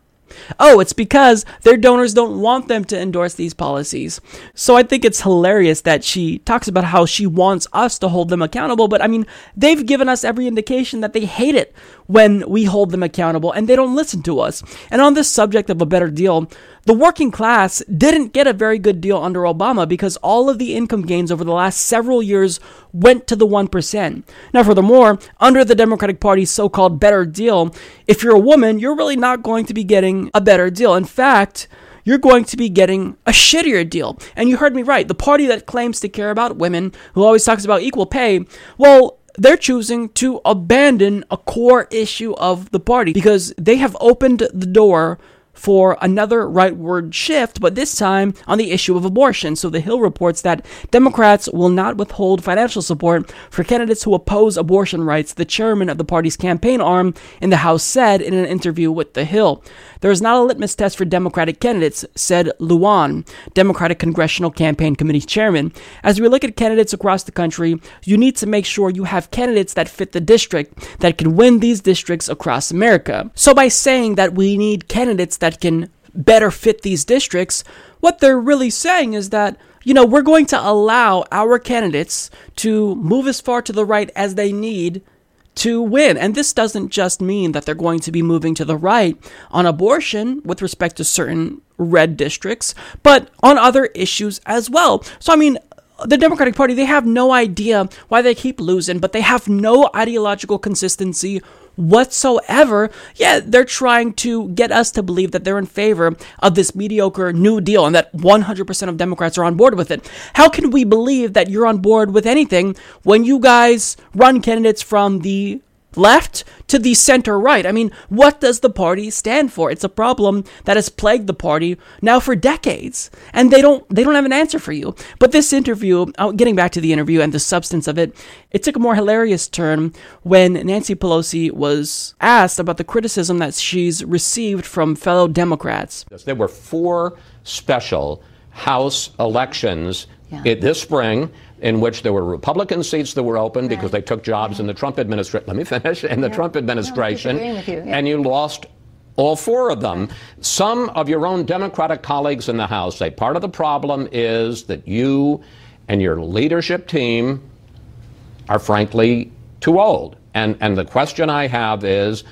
Oh, it's because their donors don't want them to endorse these policies. So I think it's hilarious that she talks about how she wants us to hold them accountable, but I mean, they've given us every indication that they hate it when we hold them accountable and they don't listen to us. And on this subject of a better deal, the working class didn't get a very good deal under Obama because all of the income gains over the last several years went to the 1%. Now, furthermore, under the Democratic Party's so called better deal, if you're a woman, you're really not going to be getting a better deal. In fact, you're going to be getting a shittier deal. And you heard me right. The party that claims to care about women, who always talks about equal pay, well, they're choosing to abandon a core issue of the party because they have opened the door for another rightward shift, but this time on the issue of abortion. So The Hill reports that Democrats will not withhold financial support for candidates who oppose abortion rights, the chairman of the party's campaign arm in the House said in an interview with The Hill. There is not a litmus test for Democratic candidates, said Lujan, Democratic Congressional Campaign Committee chairman. As we look at candidates across the country, you need to make sure you have candidates that fit the district, that can win these districts across America. So by saying that we need candidates that that can better fit these districts, what they're really saying is that, you know, we're going to allow our candidates to move as far to the right as they need to win. And this doesn't just mean that they're going to be moving to the right on abortion with respect to certain red districts, but on other issues as well. So, I mean, the Democratic Party, they have no idea why they keep losing, but they have no ideological consistency whatsoever, yeah, they're trying to get us to believe that they're in favor of this mediocre New Deal and that 100% of Democrats are on board with it. How can we believe that you're on board with anything when you guys run candidates from the left to the center right. I mean, what does the party stand for? It's a problem that has plagued the party now for decades, and they don't they don't have an answer for you. But this interview, uh, getting back to the interview and the substance of it, it took a more hilarious turn when Nancy Pelosi was asked about the criticism that she's received from fellow Democrats. There were four special House elections yeah. this spring in which there were Republican seats that were open right. because they took jobs yeah. in the Trump administration. Let me finish. In the yeah. Trump administration, no, you. and you lost all four of them. Some of your own Democratic colleagues in the House say part of the problem is that you and your leadership team are frankly too old. And and the question I have is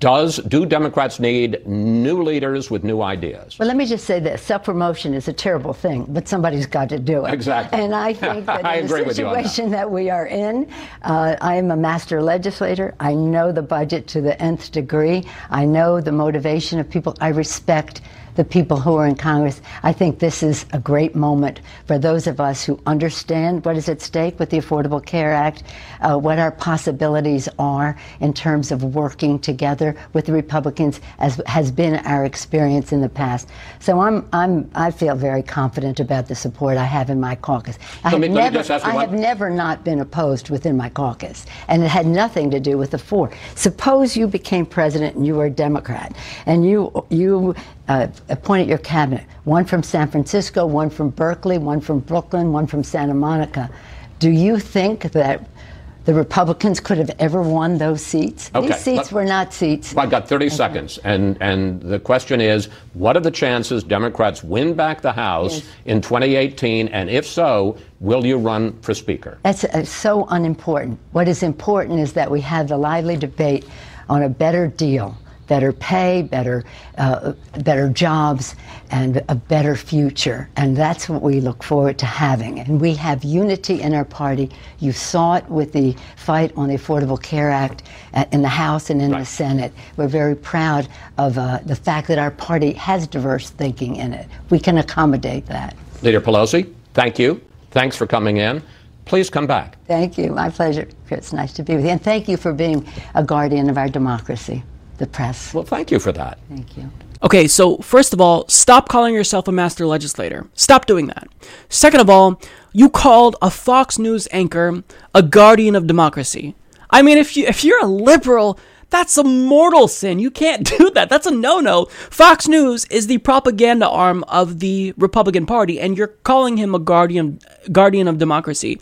does do Democrats need new leaders with new ideas? Well, let me just say this: self-promotion is a terrible thing, but somebody's got to do it. Exactly. And I think that I in the situation that. that. we are in, uh, I am a master legislator. I know the budget to the nth degree. I know the motivation of people. I respect the people who are in Congress. I think this is a great moment for those of us who understand what is at stake with the Affordable Care Act, uh, what our possibilities are in terms of working together with the Republicans, as has been our experience in the past. So I'm, I'm, I feel very confident about the support I have in my caucus. I, have, me, never, I have never not been opposed within my caucus, and it had nothing to do with the four. Suppose you became president and you were a Democrat, and you you uh, appointed your cabinet, one from San Francisco, one from Berkeley, one from Brooklyn, one from Santa Monica. Do you think that the Republicans could have ever won those seats? Okay. These seats were not seats. I've got 30 okay. seconds. And, and the question is what are the chances Democrats win back the House yes. in 2018? And if so, will you run for Speaker? That's uh, so unimportant. What is important is that we have the lively debate on a better deal better pay, better, uh, better jobs, and a better future. And that's what we look forward to having. And we have unity in our party. You saw it with the fight on the Affordable Care Act in the House and in right. the Senate. We're very proud of uh, the fact that our party has diverse thinking in it. We can accommodate that. Leader Pelosi, thank you. Thanks for coming in. Please come back. Thank you. My pleasure. It's nice to be with you. And thank you for being a guardian of our democracy the press. Well, thank you for that. Thank you. Okay, so first of all, stop calling yourself a master legislator. Stop doing that. Second of all, you called a Fox News anchor a guardian of democracy. I mean, if you if you're a liberal, that's a mortal sin. You can't do that. That's a no-no. Fox News is the propaganda arm of the Republican Party and you're calling him a guardian guardian of democracy.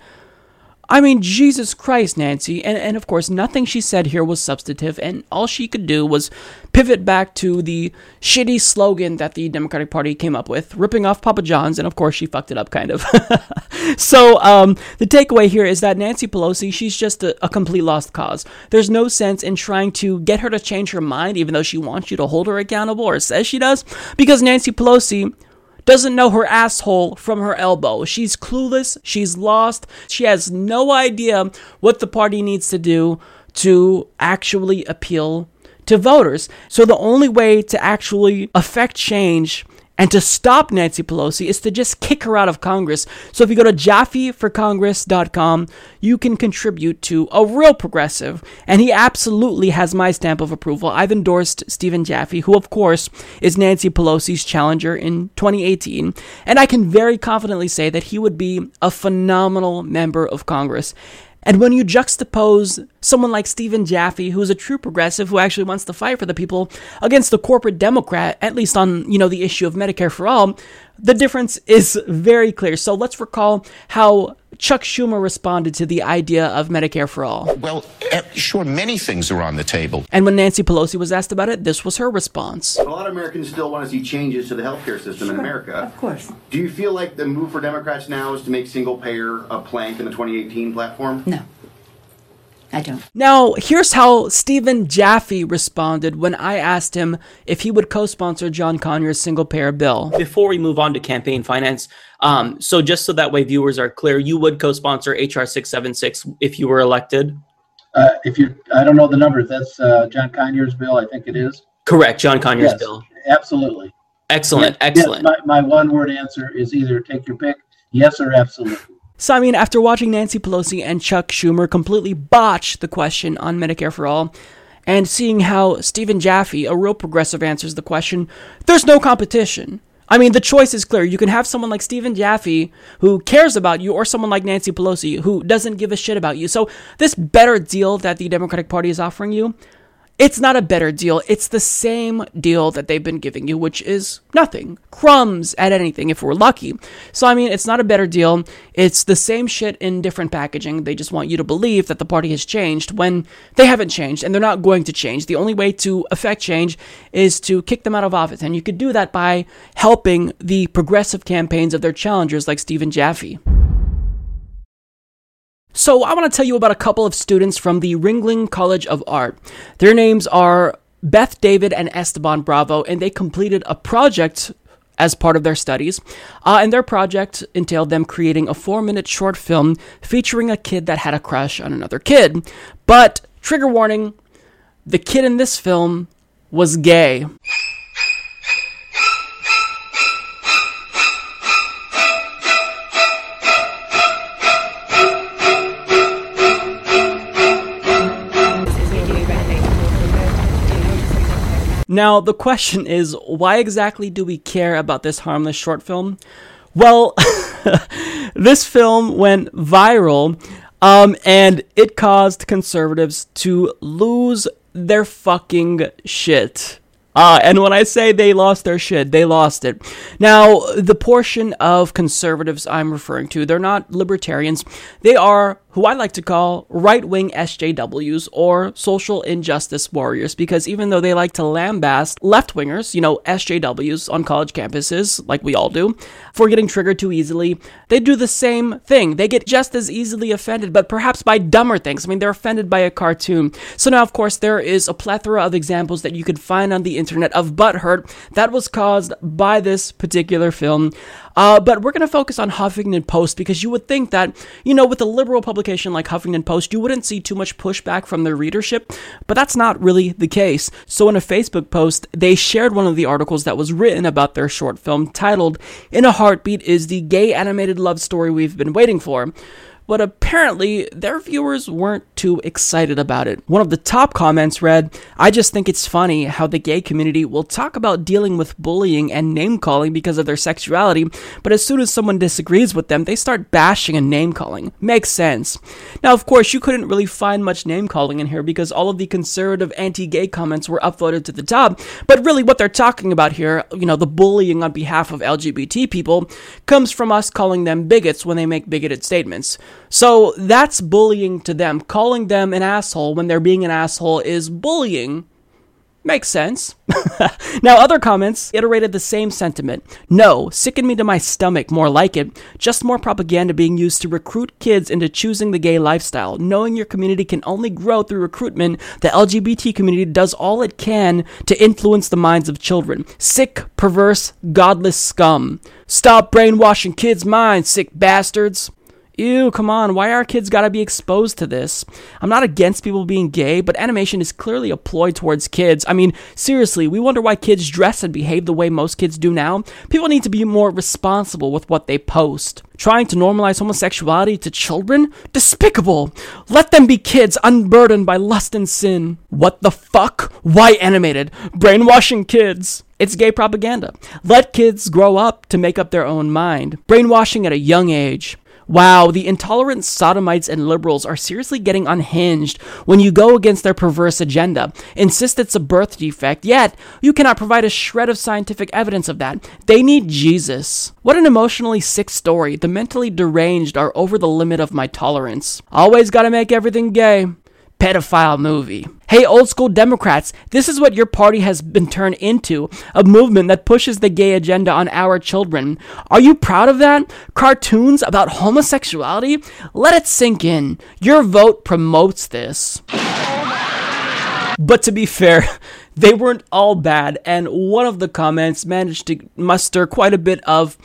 I mean, Jesus Christ, Nancy. And, and of course, nothing she said here was substantive, and all she could do was pivot back to the shitty slogan that the Democratic Party came up with, ripping off Papa John's, and of course, she fucked it up kind of. so, um, the takeaway here is that Nancy Pelosi, she's just a, a complete lost cause. There's no sense in trying to get her to change her mind, even though she wants you to hold her accountable or says she does, because Nancy Pelosi doesn't know her asshole from her elbow. She's clueless, she's lost, she has no idea what the party needs to do to actually appeal to voters. So the only way to actually affect change and to stop Nancy Pelosi is to just kick her out of Congress. So if you go to jaffeforcongress.com, you can contribute to a real progressive. And he absolutely has my stamp of approval. I've endorsed Stephen Jaffe, who of course is Nancy Pelosi's challenger in 2018. And I can very confidently say that he would be a phenomenal member of Congress. And when you juxtapose someone like Stephen Jaffe, who's a true progressive who actually wants to fight for the people, against the corporate Democrat, at least on, you know, the issue of Medicare for all, the difference is very clear. So let's recall how Chuck Schumer responded to the idea of Medicare for all. Well, eh, sure, many things are on the table. And when Nancy Pelosi was asked about it, this was her response. A lot of Americans still want to see changes to the healthcare system in America. Of course. Do you feel like the move for Democrats now is to make single payer a plank in the 2018 platform? No. I don't. Now, here's how Stephen Jaffe responded when I asked him if he would co sponsor John Conyers' single payer bill. Before we move on to campaign finance, um, so just so that way viewers are clear, you would co sponsor HR 676 if you were elected? Uh, if you, I don't know the number. That's uh, John Conyers' bill, I think it is. Correct, John Conyers' Yes, bill. Absolutely. Excellent, Yes, excellent. my, my one word answer is either take your pick, yes or absolutely. So, I mean, after watching Nancy Pelosi and Chuck Schumer completely botch the question on Medicare for All, and seeing how Stephen Jaffe, a real progressive, answers the question, there's no competition. I mean, the choice is clear. You can have someone like Stephen Jaffe who cares about you, or someone like Nancy Pelosi who doesn't give a shit about you. So, this better deal that the Democratic Party is offering you, it's not a better deal. It's the same deal that they've been giving you, which is nothing. Crumbs at anything if we're lucky. So, I mean, it's not a better deal. It's the same shit in different packaging. They just want you to believe that the party has changed when they haven't changed and they're not going to change. The only way to affect change is to kick them out of office. And you could do that by helping the progressive campaigns of their challengers like Stephen Jaffe. So, I want to tell you about a couple of students from the Ringling College of Art. Their names are Beth David and Esteban Bravo, and they completed a project as part of their studies. Uh, and their project entailed them creating a four minute short film featuring a kid that had a crush on another kid. But, trigger warning, the kid in this film was gay. Now, the question is why exactly do we care about this harmless short film? Well, this film went viral um, and it caused conservatives to lose their fucking shit. Uh, and when I say they lost their shit, they lost it. Now, the portion of conservatives I'm referring to, they're not libertarians. They are who I like to call right wing SJWs or social injustice warriors because even though they like to lambast left wingers, you know, SJWs on college campuses, like we all do, for getting triggered too easily, they do the same thing. They get just as easily offended, but perhaps by dumber things. I mean, they're offended by a cartoon. So now, of course, there is a plethora of examples that you could find on the internet of butthurt that was caused by this particular film. Uh, but we're going to focus on Huffington Post because you would think that, you know, with a liberal publication like Huffington Post, you wouldn't see too much pushback from their readership, but that's not really the case. So in a Facebook post, they shared one of the articles that was written about their short film titled, In a Heartbeat is the gay animated love story we've been waiting for but apparently their viewers weren't too excited about it. One of the top comments read, I just think it's funny how the gay community will talk about dealing with bullying and name calling because of their sexuality, but as soon as someone disagrees with them, they start bashing and name calling. Makes sense. Now, of course, you couldn't really find much name calling in here because all of the conservative anti gay comments were upvoted to the top, but really what they're talking about here, you know, the bullying on behalf of LGBT people, comes from us calling them bigots when they make bigoted statements. So that's bullying to them. Calling them an asshole when they're being an asshole is bullying. Makes sense. now, other comments iterated the same sentiment. No, sicken me to my stomach, more like it. Just more propaganda being used to recruit kids into choosing the gay lifestyle. Knowing your community can only grow through recruitment, the LGBT community does all it can to influence the minds of children. Sick, perverse, godless scum. Stop brainwashing kids' minds, sick bastards. Ew, come on, why are kids gotta be exposed to this? I'm not against people being gay, but animation is clearly a ploy towards kids. I mean, seriously, we wonder why kids dress and behave the way most kids do now. People need to be more responsible with what they post. Trying to normalize homosexuality to children? Despicable! Let them be kids unburdened by lust and sin. What the fuck? Why animated? Brainwashing kids. It's gay propaganda. Let kids grow up to make up their own mind. Brainwashing at a young age. Wow, the intolerant sodomites and liberals are seriously getting unhinged when you go against their perverse agenda. Insist it's a birth defect, yet you cannot provide a shred of scientific evidence of that. They need Jesus. What an emotionally sick story. The mentally deranged are over the limit of my tolerance. Always gotta make everything gay pedophile movie. Hey, old school Democrats, this is what your party has been turned into a movement that pushes the gay agenda on our children. Are you proud of that? Cartoons about homosexuality? Let it sink in. Your vote promotes this. But to be fair, they weren't all bad, and one of the comments managed to muster quite a bit of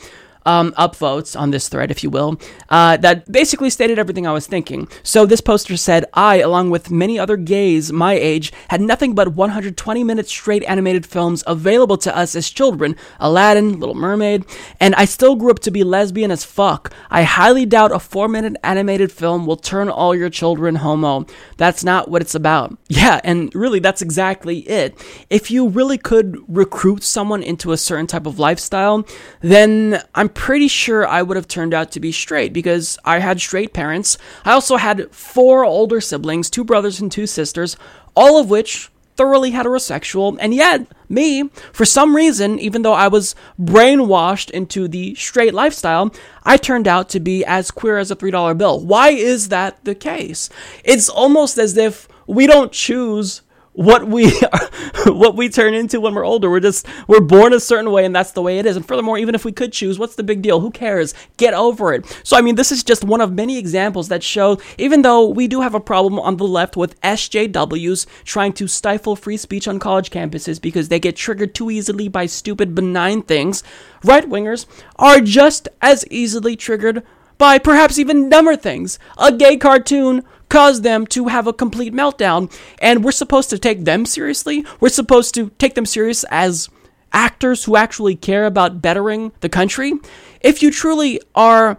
um, upvotes on this thread, if you will, uh, that basically stated everything I was thinking. So this poster said, I, along with many other gays my age, had nothing but 120 minute straight animated films available to us as children Aladdin, Little Mermaid, and I still grew up to be lesbian as fuck. I highly doubt a four minute animated film will turn all your children homo. That's not what it's about. Yeah, and really, that's exactly it. If you really could recruit someone into a certain type of lifestyle, then I'm pretty sure I would have turned out to be straight because I had straight parents. I also had four older siblings, two brothers and two sisters, all of which thoroughly heterosexual, and yet, me, for some reason, even though I was brainwashed into the straight lifestyle, I turned out to be as queer as a $3 bill. Why is that the case? It's almost as if we don't choose what we are, what we turn into when we're older. We're just we're born a certain way and that's the way it is. And furthermore, even if we could choose, what's the big deal? Who cares? Get over it. So I mean, this is just one of many examples that show even though we do have a problem on the left with SJWs trying to stifle free speech on college campuses because they get triggered too easily by stupid benign things, right-wingers are just as easily triggered by perhaps even dumber things. A gay cartoon caused them to have a complete meltdown, and we're supposed to take them seriously. We're supposed to take them serious as actors who actually care about bettering the country. If you truly are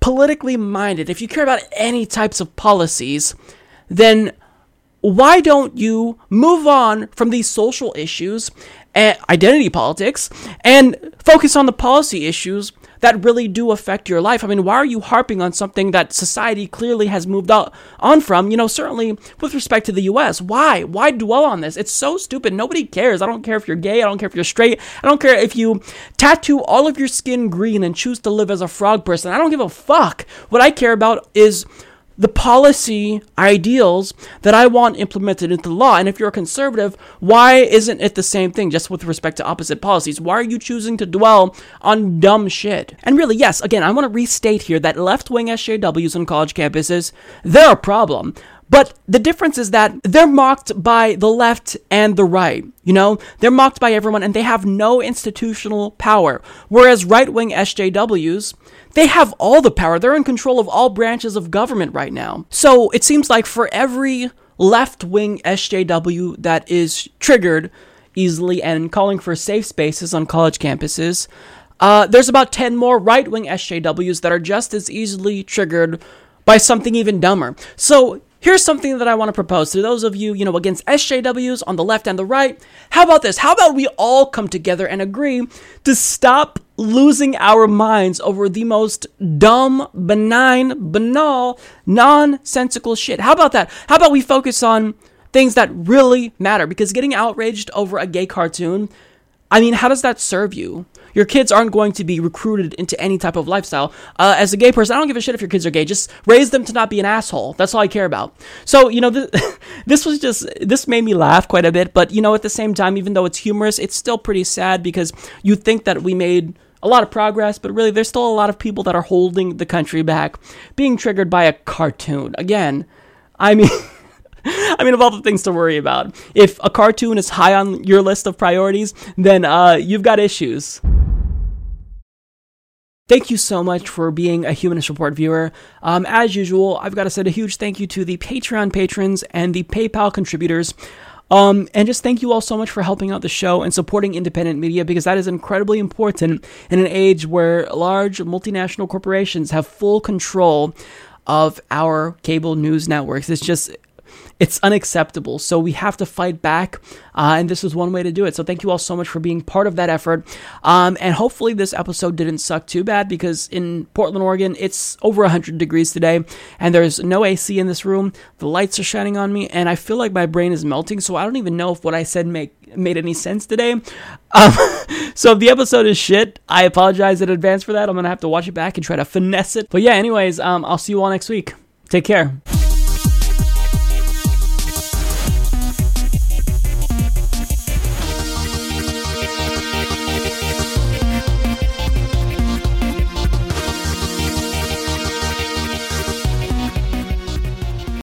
politically minded, if you care about any types of policies, then why don't you move on from these social issues and identity politics and focus on the policy issues that really do affect your life. I mean, why are you harping on something that society clearly has moved on from? You know, certainly with respect to the US. Why? Why dwell on this? It's so stupid. Nobody cares. I don't care if you're gay. I don't care if you're straight. I don't care if you tattoo all of your skin green and choose to live as a frog person. I don't give a fuck. What I care about is the policy ideals that I want implemented into law. And if you're a conservative, why isn't it the same thing just with respect to opposite policies? Why are you choosing to dwell on dumb shit? And really, yes, again, I want to restate here that left wing SJWs on college campuses, they're a problem. But the difference is that they're mocked by the left and the right. You know, they're mocked by everyone and they have no institutional power. Whereas right wing SJWs, they have all the power. They're in control of all branches of government right now. So it seems like for every left wing SJW that is triggered easily and calling for safe spaces on college campuses, uh, there's about 10 more right wing SJWs that are just as easily triggered by something even dumber. So Here's something that I want to propose to those of you, you know, against SJWs on the left and the right. How about this? How about we all come together and agree to stop losing our minds over the most dumb, benign, banal, nonsensical shit? How about that? How about we focus on things that really matter? Because getting outraged over a gay cartoon I mean, how does that serve you? Your kids aren't going to be recruited into any type of lifestyle. Uh, as a gay person, I don't give a shit if your kids are gay. Just raise them to not be an asshole. That's all I care about. So, you know, this, this was just, this made me laugh quite a bit. But, you know, at the same time, even though it's humorous, it's still pretty sad because you think that we made a lot of progress, but really there's still a lot of people that are holding the country back, being triggered by a cartoon. Again, I mean, I mean, of all the things to worry about, if a cartoon is high on your list of priorities, then uh, you've got issues. Thank you so much for being a Humanist Report viewer. Um, as usual, I've got to send a huge thank you to the Patreon patrons and the PayPal contributors. Um, and just thank you all so much for helping out the show and supporting independent media because that is incredibly important in an age where large multinational corporations have full control of our cable news networks. It's just it's unacceptable. So we have to fight back, uh, and this is one way to do it. So thank you all so much for being part of that effort. Um, and hopefully this episode didn't suck too bad because in Portland, Oregon, it's over 100 degrees today, and there's no AC in this room. The lights are shining on me, and I feel like my brain is melting. So I don't even know if what I said make made any sense today. Um, so if the episode is shit, I apologize in advance for that. I'm gonna have to watch it back and try to finesse it. But yeah, anyways, um, I'll see you all next week. Take care.